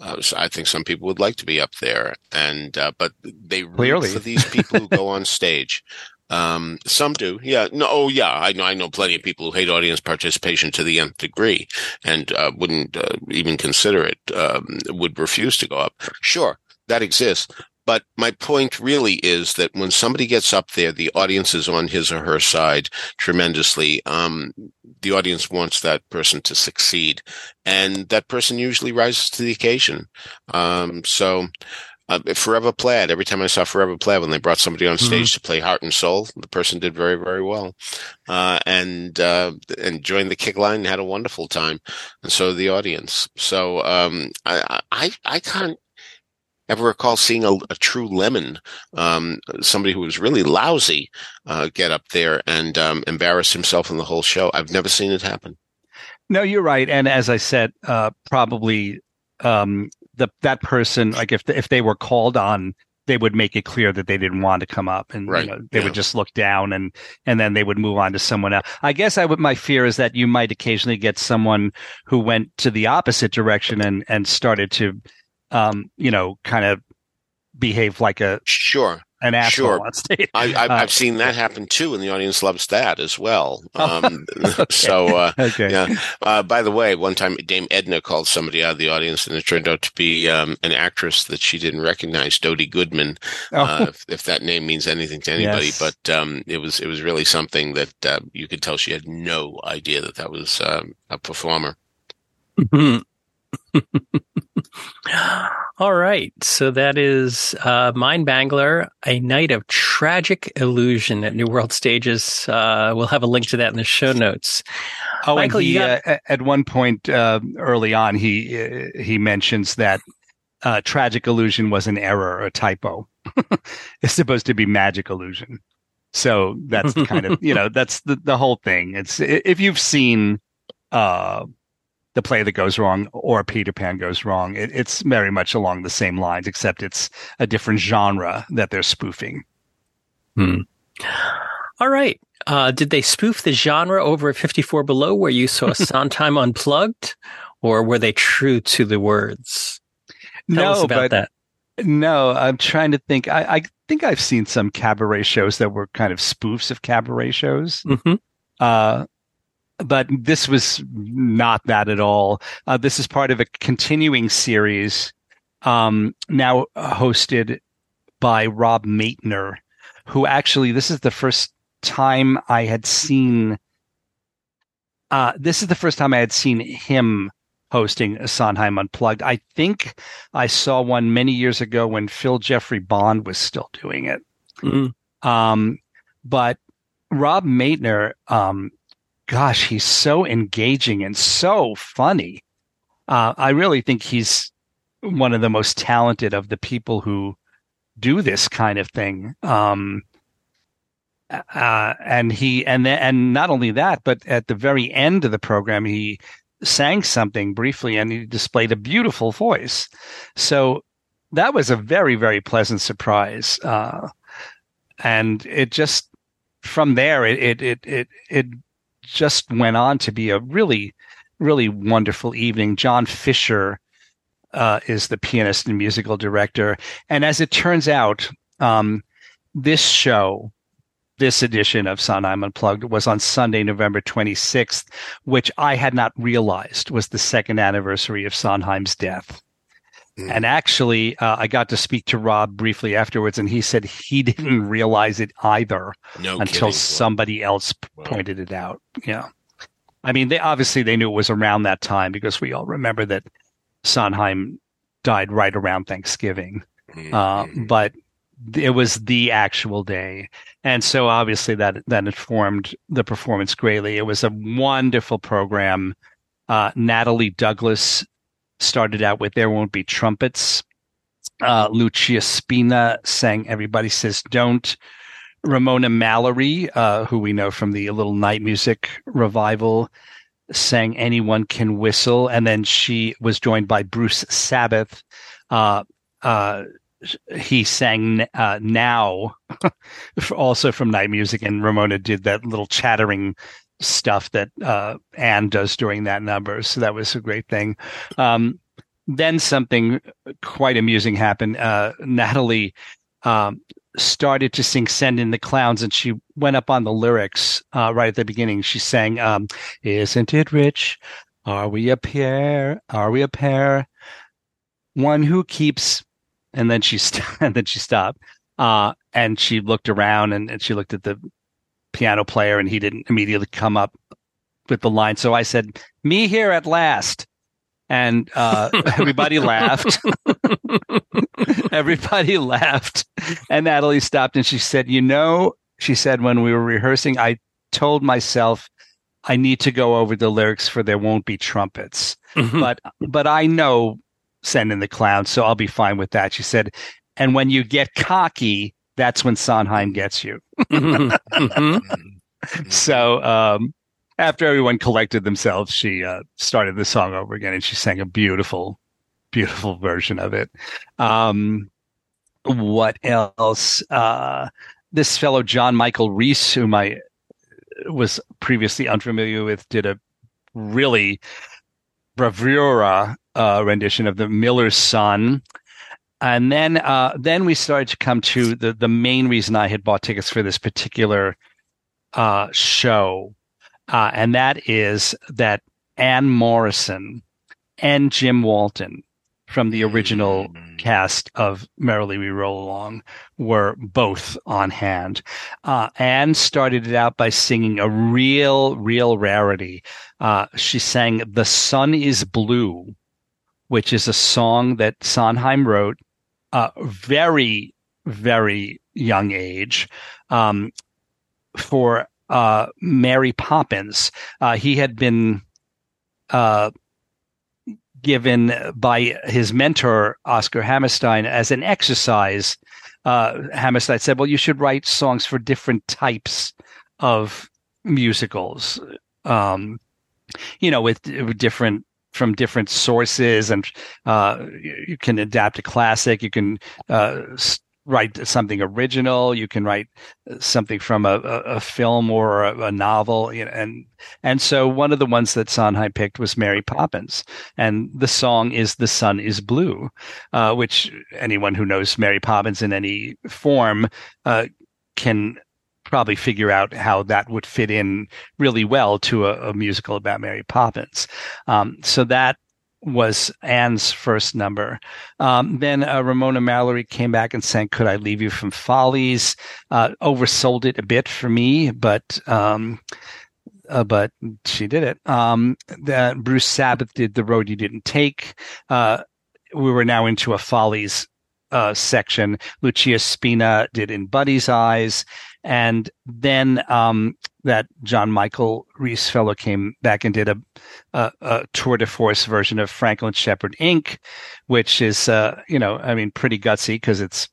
Uh, so I think some people would like to be up there, and uh, but they Clearly. for these people who go on stage. Um, some do, yeah. No, oh, yeah. I know. I know plenty of people who hate audience participation to the nth degree and uh, wouldn't even consider it. Um, would refuse to go up. Sure, that exists. But my point really is that when somebody gets up there, the audience is on his or her side tremendously. Um, the audience wants that person to succeed, and that person usually rises to the occasion. Um, so, uh, Forever Plaid. Every time I saw Forever Plaid, when they brought somebody on stage mm-hmm. to play Heart and Soul, the person did very, very well, uh, and uh, and joined the kick line and had a wonderful time, and so the audience. So um, I, I I can't ever recall seeing a, a true lemon, um, somebody who was really lousy, uh, get up there and um, embarrass himself in the whole show. I've never seen it happen. No, you're right. And as I said, uh, probably um, the that person, like if if they were called on, they would make it clear that they didn't want to come up, and right. you know, they yeah. would just look down, and and then they would move on to someone else. I guess I would. My fear is that you might occasionally get someone who went to the opposite direction and and started to um, you know, kind of behave like a sure an asshole sure. on stage. I, have uh, seen that happen too, and the audience loves that as well. Um, okay. So, uh, okay. yeah. Uh, by the way, one time Dame Edna called somebody out of the audience, and it turned out to be um, an actress that she didn't recognize, Dody Goodman, oh. Uh, if, if, that name means anything to anybody. Yes. But um, it was it was really something that uh, you could tell she had no idea that that was um, a performer. All right. So that is uh, Mindmangler, A Night of Tragic Illusion at New World Stages. Uh, we'll have a link to that in the show notes. Oh, Michael, he, got- uh, at one point uh, early on, he uh, he mentions that uh, Tragic Illusion was an error, a typo. it's supposed to be Magic Illusion. So that's kind of, you know, that's the, the whole thing. It's if you've seen uh the play that goes wrong or Peter Pan goes wrong. It, it's very much along the same lines, except it's a different genre that they're spoofing. Hmm. All right. Uh, did they spoof the genre over at 54 Below where you saw Sondheim Unplugged, or were they true to the words? Tell no, but that. No, I'm trying to think. I, I, think I've seen some cabaret shows that were kind of spoofs of cabaret shows. Mm-hmm. Uh, but this was not that at all. Uh, this is part of a continuing series, um, now hosted by Rob Maitner, who actually this is the first time I had seen. Uh, this is the first time I had seen him hosting Sondheim Unplugged. I think I saw one many years ago when Phil Geoffrey Bond was still doing it. Mm-hmm. Um, but Rob Maitner, um, gosh, he's so engaging and so funny. Uh, I really think he's one of the most talented of the people who do this kind of thing. Um, uh, and he and and not only that, but at the very end of the program, he sang something briefly and he displayed a beautiful voice. So that was a very very pleasant surprise, uh, and it just from there it it it it, it just went on to be a really, really wonderful evening. John Fischer uh, is the pianist and musical director. And as it turns out, um, this show, this edition of Sondheim Unplugged was on Sunday, November 26th, which I had not realized was the second anniversary of Sondheim's death. Mm. And actually, uh, I got to speak to Rob briefly afterwards, and he said he didn't realize it either no until kidding. somebody else wow. pointed it out. Yeah. I mean, they obviously they knew it was around that time because we all remember that Sondheim died right around Thanksgiving. Mm-hmm. Uh, but it was the actual day. And so obviously that, that informed the performance greatly. It was a wonderful program. Uh, Natalie Douglas started out with There Won't Be Trumpets. Uh, Lucia Spina sang Everybody Says Don't. Ramona Mallory, uh, who we know from the Little Night Music revival, sang Anyone Can Whistle. And then she was joined by Bruce Sabath. Uh, uh, he sang uh, Now, also from Night Music. And Ramona did that little chattering stuff that uh, Ann does during that number. So that was a great thing. Um, then something quite amusing happened. Uh, Natalie um, started to sing "Send in the Clowns," and she went up on the lyrics uh, right at the beginning. She sang, um, "Isn't it rich? Are we a pair? Are we a pair? One who keeps." And then she st- and then she stopped. Uh, and she looked around and, and she looked at the piano player and he didn't immediately come up with the line. So I said, me here at last. And uh, everybody laughed. everybody laughed. And Natalie stopped and she said, You know, she said, when we were rehearsing, I told myself I need to go over the lyrics for There Won't Be Trumpets. Mm-hmm. But but I know Send in the clown, so I'll be fine with that. She said, and when you get cocky, that's when Sondheim gets you. Mm-hmm. so um, after everyone collected themselves, she uh, started the song over again, and she sang a beautiful, beautiful version of it. Um, what else? Uh, this fellow John Michael Reese, whom I was previously unfamiliar with, did a really bravura uh, rendition of the Miller's Son and then uh, then we started to come to the the main reason I had bought tickets for this particular uh, show, uh, and that is that Ann Morrison and Jim Walton from the original mm-hmm. cast of Merrily We Roll Along were both on hand. Uh, Anne started it out by singing a real, real rarity. Uh, she sang "The Sun Is Blue." Which is a song that Sondheim wrote uh, very, very young age um, for uh, Mary Poppins. Uh, he had been uh, given by his mentor, Oscar Hammerstein, as an exercise. Uh, Hammerstein said, Well, you should write songs for different types of musicals. Um, you know, with, with different from different sources, and uh, you can adapt a classic. You can uh, write something original. You can write uh, something from a, a, film or a, a, novel. You know, and and so one of the ones that Sondheim picked was Mary Poppins, and the song is "The Sun Is Blue," uh, which anyone who knows Mary Poppins in any form uh, can probably figure out how that would fit in really well to a, a musical about Mary Poppins. Um, so that was Ann's first number. Um, then uh, Ramona Mallory came back and sang "Could I Leave You from Follies." Uh, oversold it a bit for me, but um, uh, but she did it. Um, the, Bruce Sabath did "The Road You Didn't Take." Uh, we were now into a Follies uh, section. Lucia Spina did "In Buddy's Eyes," and then um, that John Michael Reese fellow came back and did a, a, a, tour de force version of Franklin Shepard Inc., which is, uh, you know, I mean, pretty gutsy because it's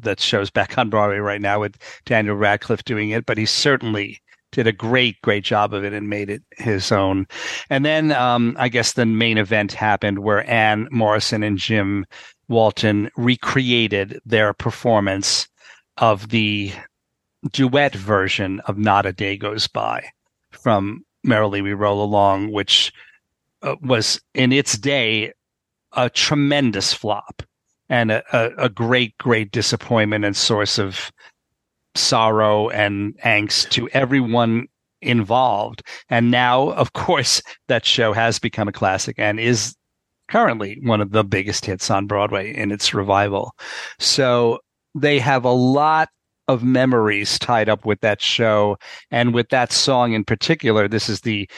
that show's back on Broadway right now with Daniel Radcliffe doing it, but he certainly did a great, great job of it and made it his own. And then um, I guess the main event happened where Ann Morrison and Jim Walton recreated their performance of the duet version of Not a Day Goes By from Merrily We Roll Along, which uh, was in its day a tremendous flop and a, a, a, great, great disappointment and source of sorrow and angst to everyone involved. And now, of course, that show has become a classic and is currently one of the biggest hits on Broadway in its revival. So they have a lot of memories tied up with that show and with that song in particular. This is the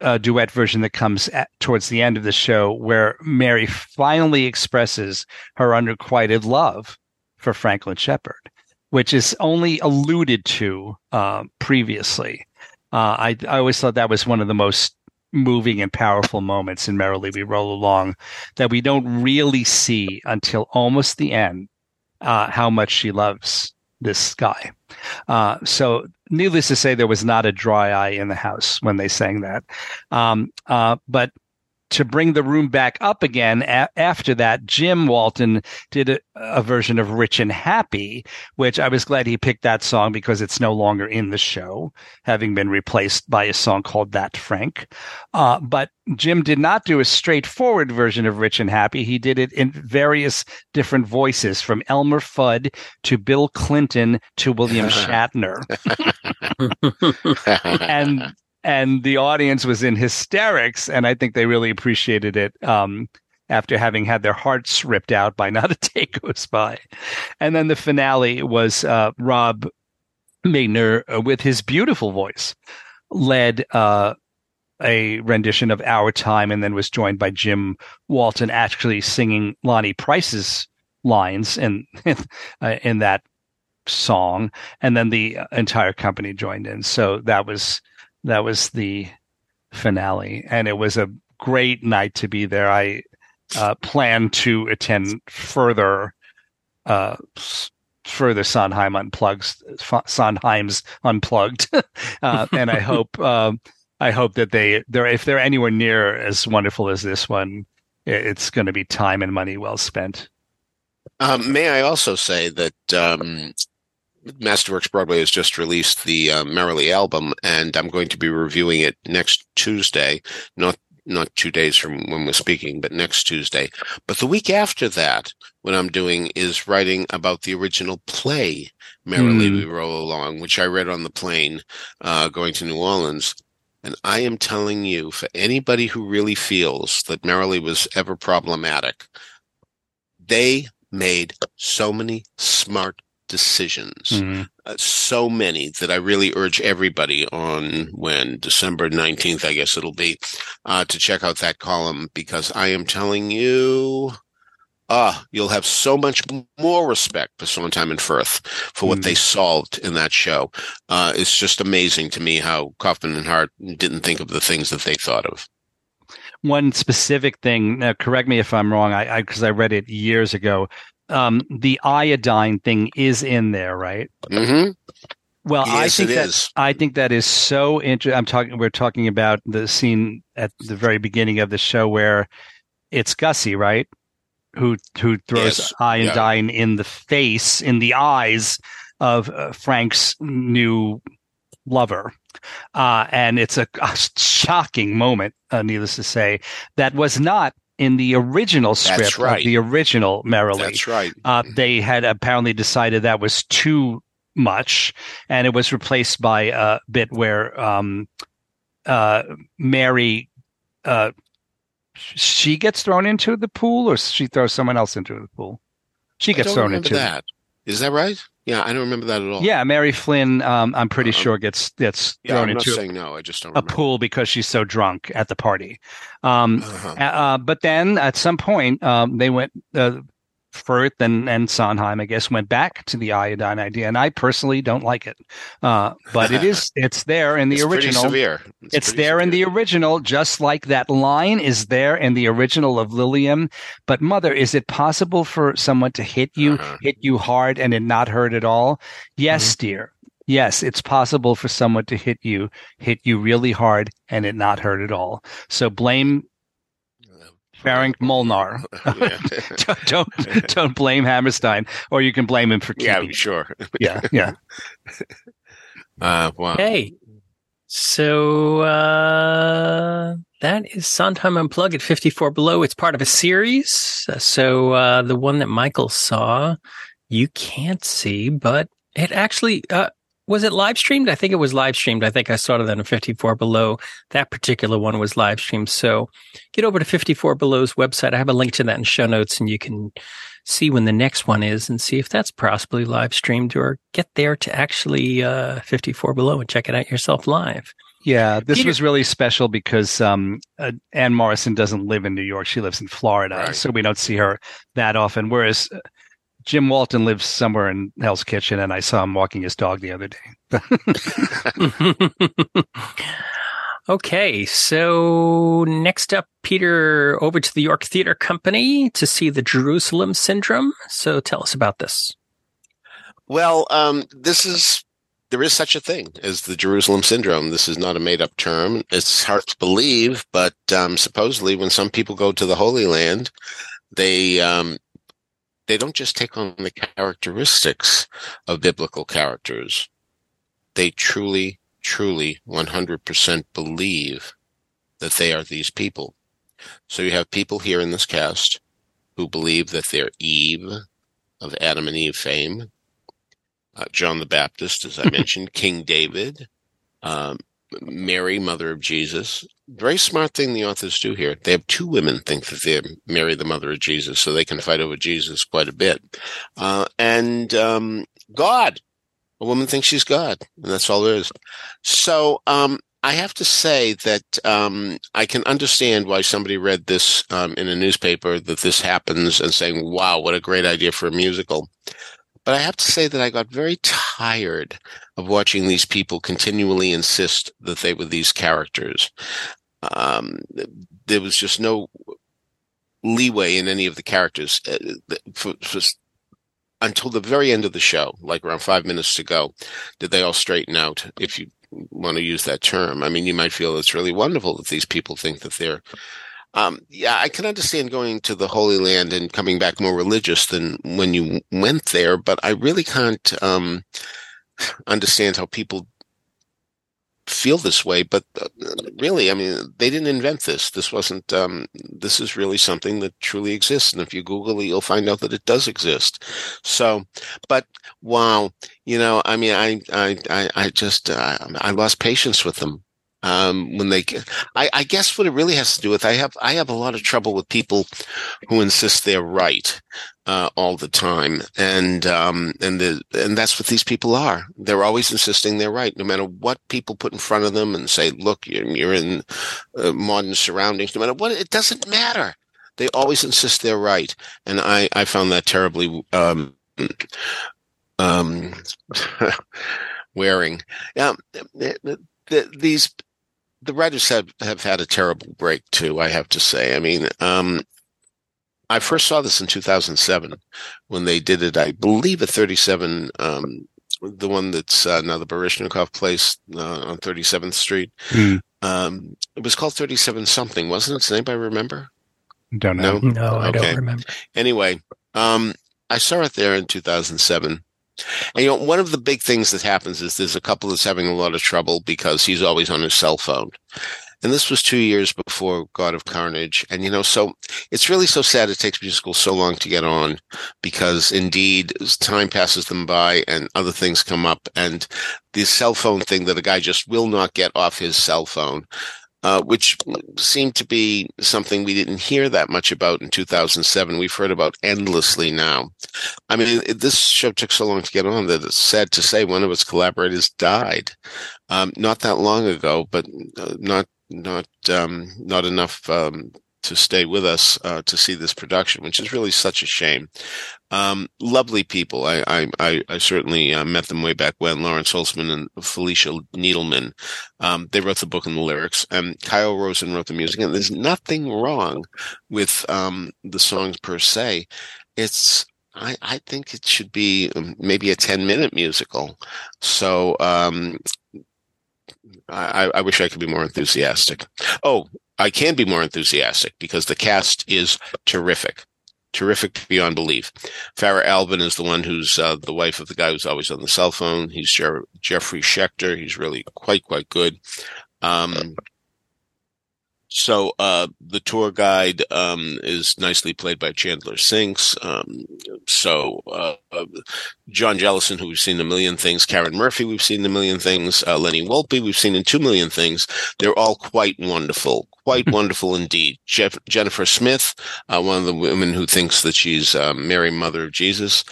uh, duet version that comes at, towards the end of the show where Mary finally expresses her unrequited love for Franklin Shepard, which is only alluded to uh, previously. Uh, I, I always thought that was one of the most moving and powerful moments in Merrily We Roll Along that we don't really see until almost the end uh, how much she loves this guy. Uh, so, needless to say, there was not a dry eye in the house when they sang that. Um, uh, but to bring the room back up again a- after that, Jim Walton did a, a, version of Rich and Happy, which I was glad he picked that song because it's no longer in the show, having been replaced by a song called That Frank. Uh, but Jim did not do a straightforward version of Rich and Happy. He did it in various different voices from Elmer Fudd to Bill Clinton to William Shatner. and and the audience was in hysterics, and I think they really appreciated it. Um, after having had their hearts ripped out by Not a Day Goes By. And then the finale was uh, Rob Maitner, uh, with his beautiful voice, led uh, a rendition of Our Time and then was joined by Jim Walton actually singing Lonny Price's lines in, uh, in that song. And then the entire company joined in. So that was that was the finale, and it was a great night to be there. I uh, plan to attend further uh, further Sondheim unplugged Sondheim's unplugged, uh, and I hope um, I hope that they they're if they're anywhere near as wonderful as this one, it's going to be time and money well spent. Um, may I also say that um, Masterworks Broadway has just released the uh, Merrily album, and I'm going to be reviewing it next Tuesday. Not not two days from when we're speaking, but next Tuesday. But the week after that, what I'm doing is writing about the original play, Merrily mm. We Roll Along, which I read on the plane uh, going to New Orleans. And I am telling you, for anybody who really feels that Merrily was ever problematic, they made so many smart decisions. Mm-hmm. Uh, so many that I really urge everybody on when December 19th, I guess it'll be, uh, to check out that column because I am telling you, ah, uh, you'll have so much more respect for Sondheim and Furth for what mm-hmm. they solved in that show. Uh, it's just amazing to me how Kaufman and Hart didn't think of the things that they thought of one specific thing. Now, correct me if I'm wrong. I because I, I, read it years ago um, the iodine thing is in there, right? Mm-hmm. Well, yes, I think that is. I think that is so interesting. I'm talking. We're talking about the scene at the very beginning of the show where it's Gussie, right? Who who throws yes. iodine yeah. in the face, in the eyes of uh, Frank's new lover. Uh, and it's a, a shocking moment, uh, needless to say, that was not in the original script right. of the original Merrily. That's right. Uh, they had apparently decided that was too much, and it was replaced by a bit where um, uh, Mary uh, she gets thrown into the pool, or she throws someone else into the pool. She gets thrown into that. Is that right? Yeah, I don't remember that at all. Yeah, Mary Flynn. Um, I'm pretty Uh-huh. sure gets gets yeah, thrown I'm into saying no. I just don't a remember. pool because she's so drunk at the party. Um, Uh-huh. uh, but then at some point, um, they went, uh, Furth and, and Sondheim, I guess, went back to the iodine idea. And I personally don't like it. Uh, but it is, it's there in the it's pretty original. severe. It's pretty there in the original, just like that line is there in the original of Liliom. But mother, is it possible for someone to hit you, Uh-huh. hit you hard and it not hurt at all? Yes, Mm-hmm. dear. Yes, it's possible for someone to hit you, hit you really hard and it not hurt at all. So blame Baron Molnar. yeah. don't don't blame Hammerstein, or you can blame him for killing. yeah, keeping. sure. yeah, yeah. Uh, wow. Okay. So uh, that is Sondheim Unplugged at 54 Below. It's part of a series. Uh, So uh, the one that Michael saw, you can't see, but it actually uh, was it live streamed? I think it was live streamed. I think I saw it on 54 Below. That particular one was live streamed. So get over to 54 Below's website. I have a link to that in show notes, and you can see when the next one is and see if that's possibly live streamed or get there to actually uh, 54 below and check it out yourself live. Yeah, this Peter- was really special because um, uh, Ann Morrison doesn't live in New York; she lives in Florida, Right. so we don't see her that often. Whereas uh, Jim Walton lives somewhere in Hell's Kitchen, and I saw him walking his dog the other day. okay, so next up, Peter, over to the York Theater Company to see the Jerusalem Syndrome. So tell us about this. Well, um, this is there is such a thing as the Jerusalem syndrome. This is not a made up term. It's hard to believe, but um, supposedly, when some people go to the Holy Land, they um, they don't just take on the characteristics of biblical characters. They truly, truly, one hundred percent believe that they are these people. So you have people here in this cast who believe that they're Eve of Adam and Eve fame uh, John the Baptist, as I mentioned, King David, um, Mary, mother of Jesus. Very smart thing the authors do here. They have two women think that they're Mary, the mother of Jesus, so they can fight over Jesus quite a bit. Uh, and um, God, a woman thinks she's God, and that's all there is. So um, I have to say that um, I can understand why somebody read this um, in a newspaper that this happens and saying, "Wow, what a great idea for a musical." But I have to say that I got very tired of watching these people continually insist that they were these characters. Um, there was just no leeway in any of the characters uh, for, for, until the very end of the show, like around five minutes to go, did they all straighten out, if you want to use that term. I mean, you might feel it's really wonderful that these people think that they're um, yeah, I can understand going to the Holy Land and coming back more religious than when you went there, but I really can't um, understand how people feel this way. But uh, really, I mean, they didn't invent this. This wasn't. Um, this is really something that truly exists, and if you Google it, you'll find out that it does exist. So, but wow, you know, I mean, I, I, I, I just, uh, I lost patience with them um, when they, I, I guess what it really has to do with, I have, I have a lot of trouble with people who insist they're right, uh, all the time. And, um, and the, and that's what these people are. They're always insisting they're right, no matter what people put in front of them and say, look, you're, you're in uh, modern surroundings, no matter what, it doesn't matter. They always insist they're right. And I, I found that terribly, um, um, wearing. Um, the, the, these the writers have, have had a terrible break too. I have to say. I mean, um, I first saw this in 2007 when they did it. I believe at 37, um, the one that's uh, now the Baryshnikov place uh, on 37th Street. Hmm. Um, it was called 37 something, wasn't it? Does anybody remember? Don't know. No? No, I don't remember. Anyway, um, I saw it there in 2007. And you know, one of the big things that happens is there's a couple that's having a lot of trouble because he's always on his cell phone. And this was two years before God of Carnage. And, you know, so it's really so sad it takes musicals so long to get on because indeed time passes them by and other things come up. And the cell phone thing that a guy just will not get off his cell phone uh, which seemed to be something we didn't hear that much about in 2007. We've heard about endlessly now. I mean, it, this show took so long to get on that it's sad to say one of its collaborators died um, not that long ago, but uh, not not um, not enough um, to stay with us uh, to see this production, which is really such a shame. Um, lovely people. I I, I, certainly uh, met them way back when. Lawrence Holzman and Felicia Needleman. Um, they wrote the book and the lyrics, and Kyle Rosen wrote the music. And there's nothing wrong with um, the songs per se. It's I, I think it should be um, maybe a 10 minute musical. So, um, I, I wish I could be more enthusiastic. Oh, I can be more enthusiastic because the cast is terrific. Terrific beyond belief. Farah Alvin is the one who's uh, the wife of the guy who's always on the cell phone. He's Jer- Jeffrey Schecter. He's really quite, quite good. Um, so uh, the tour guide um, is nicely played by Chandler Sinks. Um, so uh, uh, John Jellison, who we've seen a million things, Karen Murphy, we've seen a million things, uh, Lenny Wolpe, we've seen in two million things. They're all quite wonderful, quite wonderful indeed. Jeff, Jennifer Smith, uh, one of the women who thinks that she's uh, Mary, Mother of Jesus,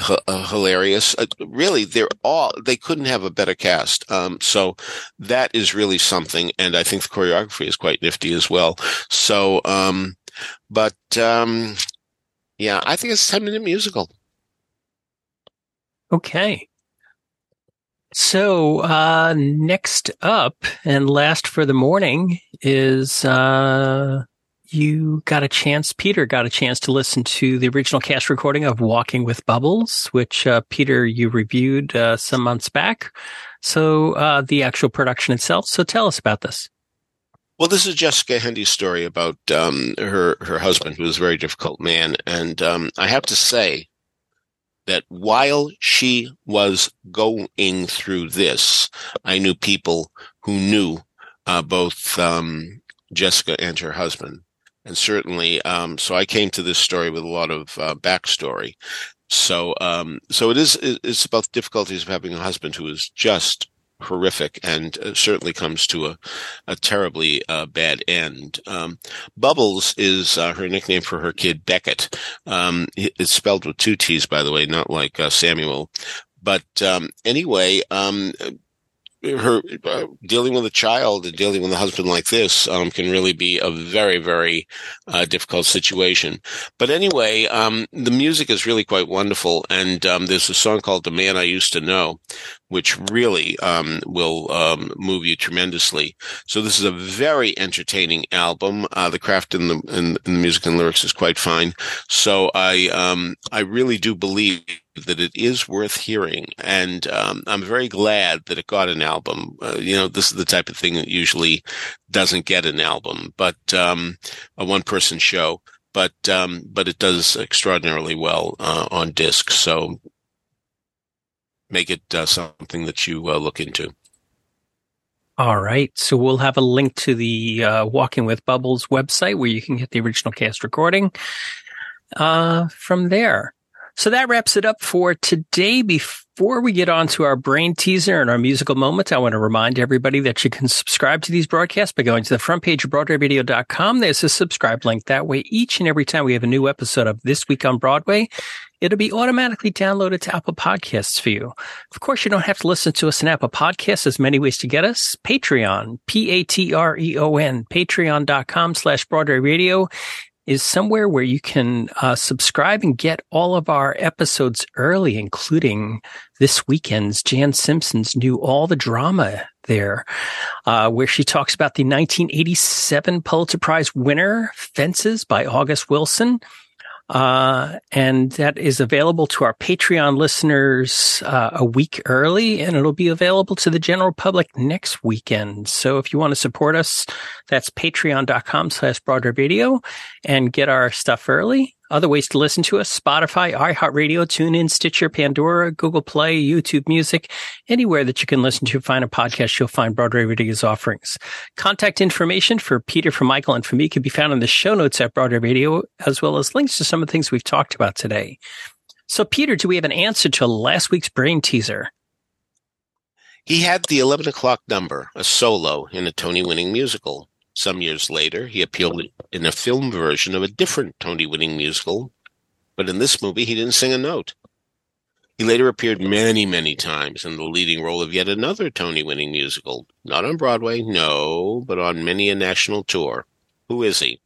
H- hilarious. really, they're all they couldn't have a better cast. Um, so that is really something, and I think the choreography is quite nifty as well. So, um, but um, yeah, I think it's a ten minute musical. Okay. So uh, next up and last for the morning is uh, you got a chance, Peter got a chance to listen to the original cast recording of Walking with Bubbles, which uh, Peter you reviewed uh, some months back. So uh, the actual production itself. So tell us about this. Well, this is Jessica Hendy's story about um, her her husband, who was a very difficult man, and um, I have to say that while she was going through this, I knew people who knew uh, both um, Jessica and her husband, and certainly, um, so I came to this story with a lot of uh, backstory. So, um, so it is. It's about the difficulties of having a husband who is just horrific and uh, certainly comes to a, a terribly uh, bad end. Um, Bubbles is uh, her nickname for her kid Beckett. Um, it's spelled with two T's, by the way, not like uh, Samuel. But um, anyway, um, her uh, dealing with a child and dealing with a husband like this um, can really be a very very uh, difficult situation. But anyway um, the music is really quite wonderful. And um, there's a song called the man i used to know which really um, will um, move you tremendously. So this is a very entertaining album. Uh, the craft in the, in, in, the music and lyrics is quite fine. So i um, i really do believe that it is worth hearing, and um, I'm very glad that it got an album. Uh, you know, this is the type of thing that usually doesn't get an album, but um, a one-person show. But um, but it does extraordinarily well uh, on disc. So make it uh, something that you uh, look into. All right. So we'll have a link to the uh, Walking with Bubbles website where you can get the original cast recording uh, from there. So that wraps it up for today. Before we get on to our brain teaser and our musical moment, I want to remind everybody that you can subscribe to these broadcasts by going to the front page of BroadwayRadio.com. There's a subscribe link. That way, each and every time we have a new episode of This Week on Broadway, it'll be automatically downloaded to Apple Podcasts for you. Of course, you don't have to listen to us in Apple Podcasts. There's many ways to get us. Patreon, P-A-T-R-E-O-N, patreon.com slash Broadway Radio is somewhere where you can uh, subscribe and get all of our episodes early, including this weekend's Jan Simpson's new All the Drama there, uh, where she talks about the 1987 Pulitzer Prize winner, Fences by August Wilson. Uh, and that is available to our Patreon listeners uh, a week early, and it'll be available to the general public next weekend. So if you want to support us, that's patreon.com slash Broadway Radio and get our stuff early. Other ways to listen to us, Spotify, iHeartRadio, TuneIn, Stitcher, Pandora, Google Play, YouTube Music, anywhere that you can listen to find a podcast, you'll find Broadway Radio's offerings. Contact information for Peter, for Michael, and for me can be found in the show notes at Broadway Radio, as well as links to some of the things we've talked about today. So, Peter, do we have an answer to last week's brain teaser? He had the 11 o'clock number, a solo in a Tony winning musical. Some years later, he appeared in a film version of a different Tony winning musical, but in this movie, he didn't sing a note. He later appeared many, many times in the leading role of yet another Tony winning musical. Not on Broadway, no, but on many a national tour. Who is he?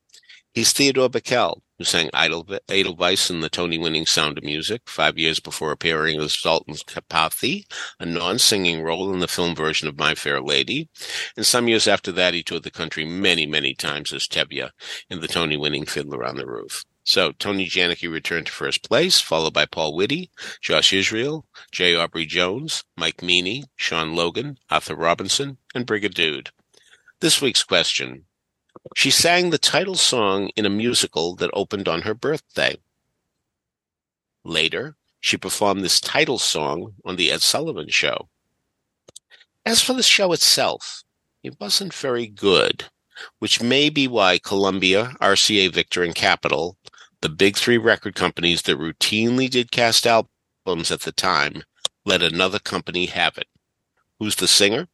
He's Theodore Bikel, who sang Edelweiss in the Tony-winning Sound of Music five years before appearing as Zoltan Karpathy, a non-singing role in the film version of My Fair Lady. And some years after that, he toured the country many, many times as Tevye in the Tony-winning Fiddler on the Roof. So Tony Janicki returned to first place, followed by Paul Whitty, Josh Israel, J. Aubrey Jones, Mike Meany, Sean Logan, Arthur Robinson, and Brigadude. This week's question she sang the title song in a musical that opened on her birthday. Later, she performed this title song on The Ed Sullivan Show. As for the show itself, it wasn't very good, which may be why Columbia, RCA Victor, and Capitol, the big three record companies that routinely did cast albums at the time, let another company have it. Who's the singer?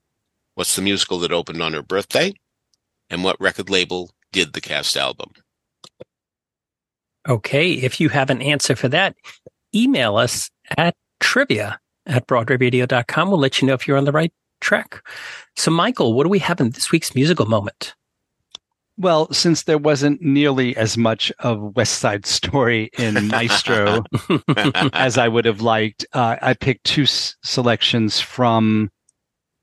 What's the musical that opened on her birthday? And what record label did the cast album? Okay, if you have an answer for that, email us at trivia at broadwayradio.com. We'll let you know if you're on the right track. So, Michael, what do we have in this week's musical moment? Well, since there wasn't nearly as much of West Side Story in Maestro as I would have liked, uh, I picked two s- selections from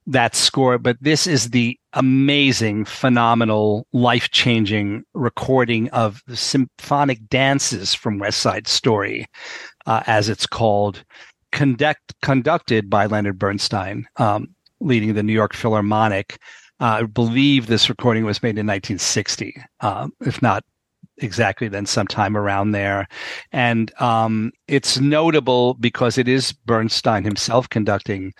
that score, but this is the amazing, phenomenal, life changing recording of the symphonic dances from West Side Story, uh, as it's called, conduct, conducted by Leonard Bernstein, um, leading the New York Philharmonic. Uh, I believe this recording was made in 1960, uh, if not exactly then sometime around there. And um, it's notable because it is Bernstein himself conducting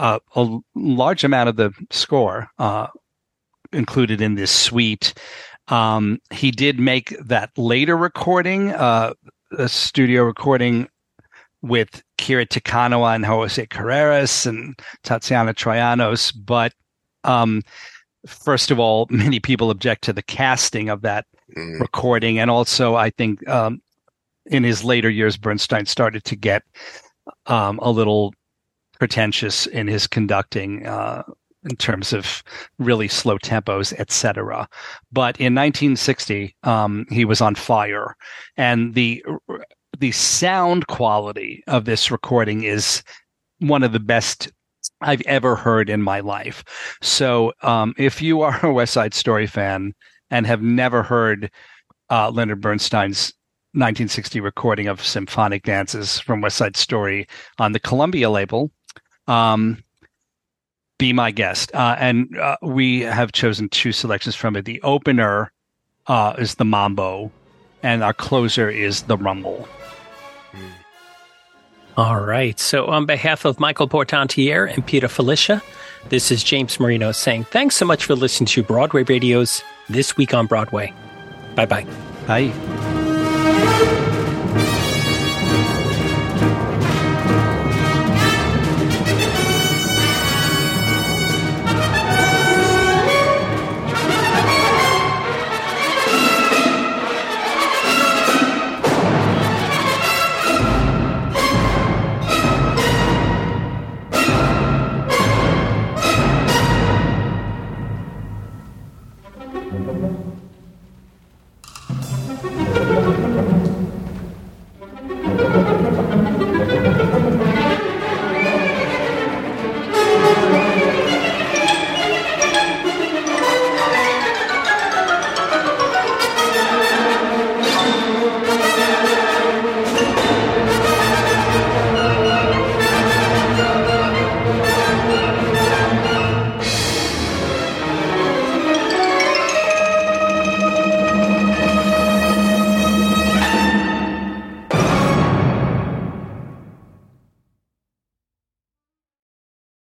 uh, a large amount of the score uh, included in this suite. Um, he did make that later recording, uh, a studio recording with Kiri Te Kanawa and Jose Carreras and Tatiana Troyanos. But um, first of all, many people object to the casting of that mm. recording. And also, I think um, in his later years, Bernstein started to get um, a little pretentious in his conducting uh, in terms of really slow tempos, etc. But in 1960, um, he was on fire, and the the sound quality of this recording is one of the best I've ever heard in my life. So, um, if you are a West Side Story fan and have never heard uh, Leonard Bernstein's 1960 recording of symphonic dances from West Side Story on the Columbia label, um, be my guest. Uh, and uh, we have chosen two selections from it. The opener uh, is the Mambo, and our closer is the Rumble. All right. So, on behalf of Michael Portantiere and Peter Filichia, this is James Marino saying thanks so much for listening to Broadway Radio's This Week on Broadway. Bye-bye. Bye.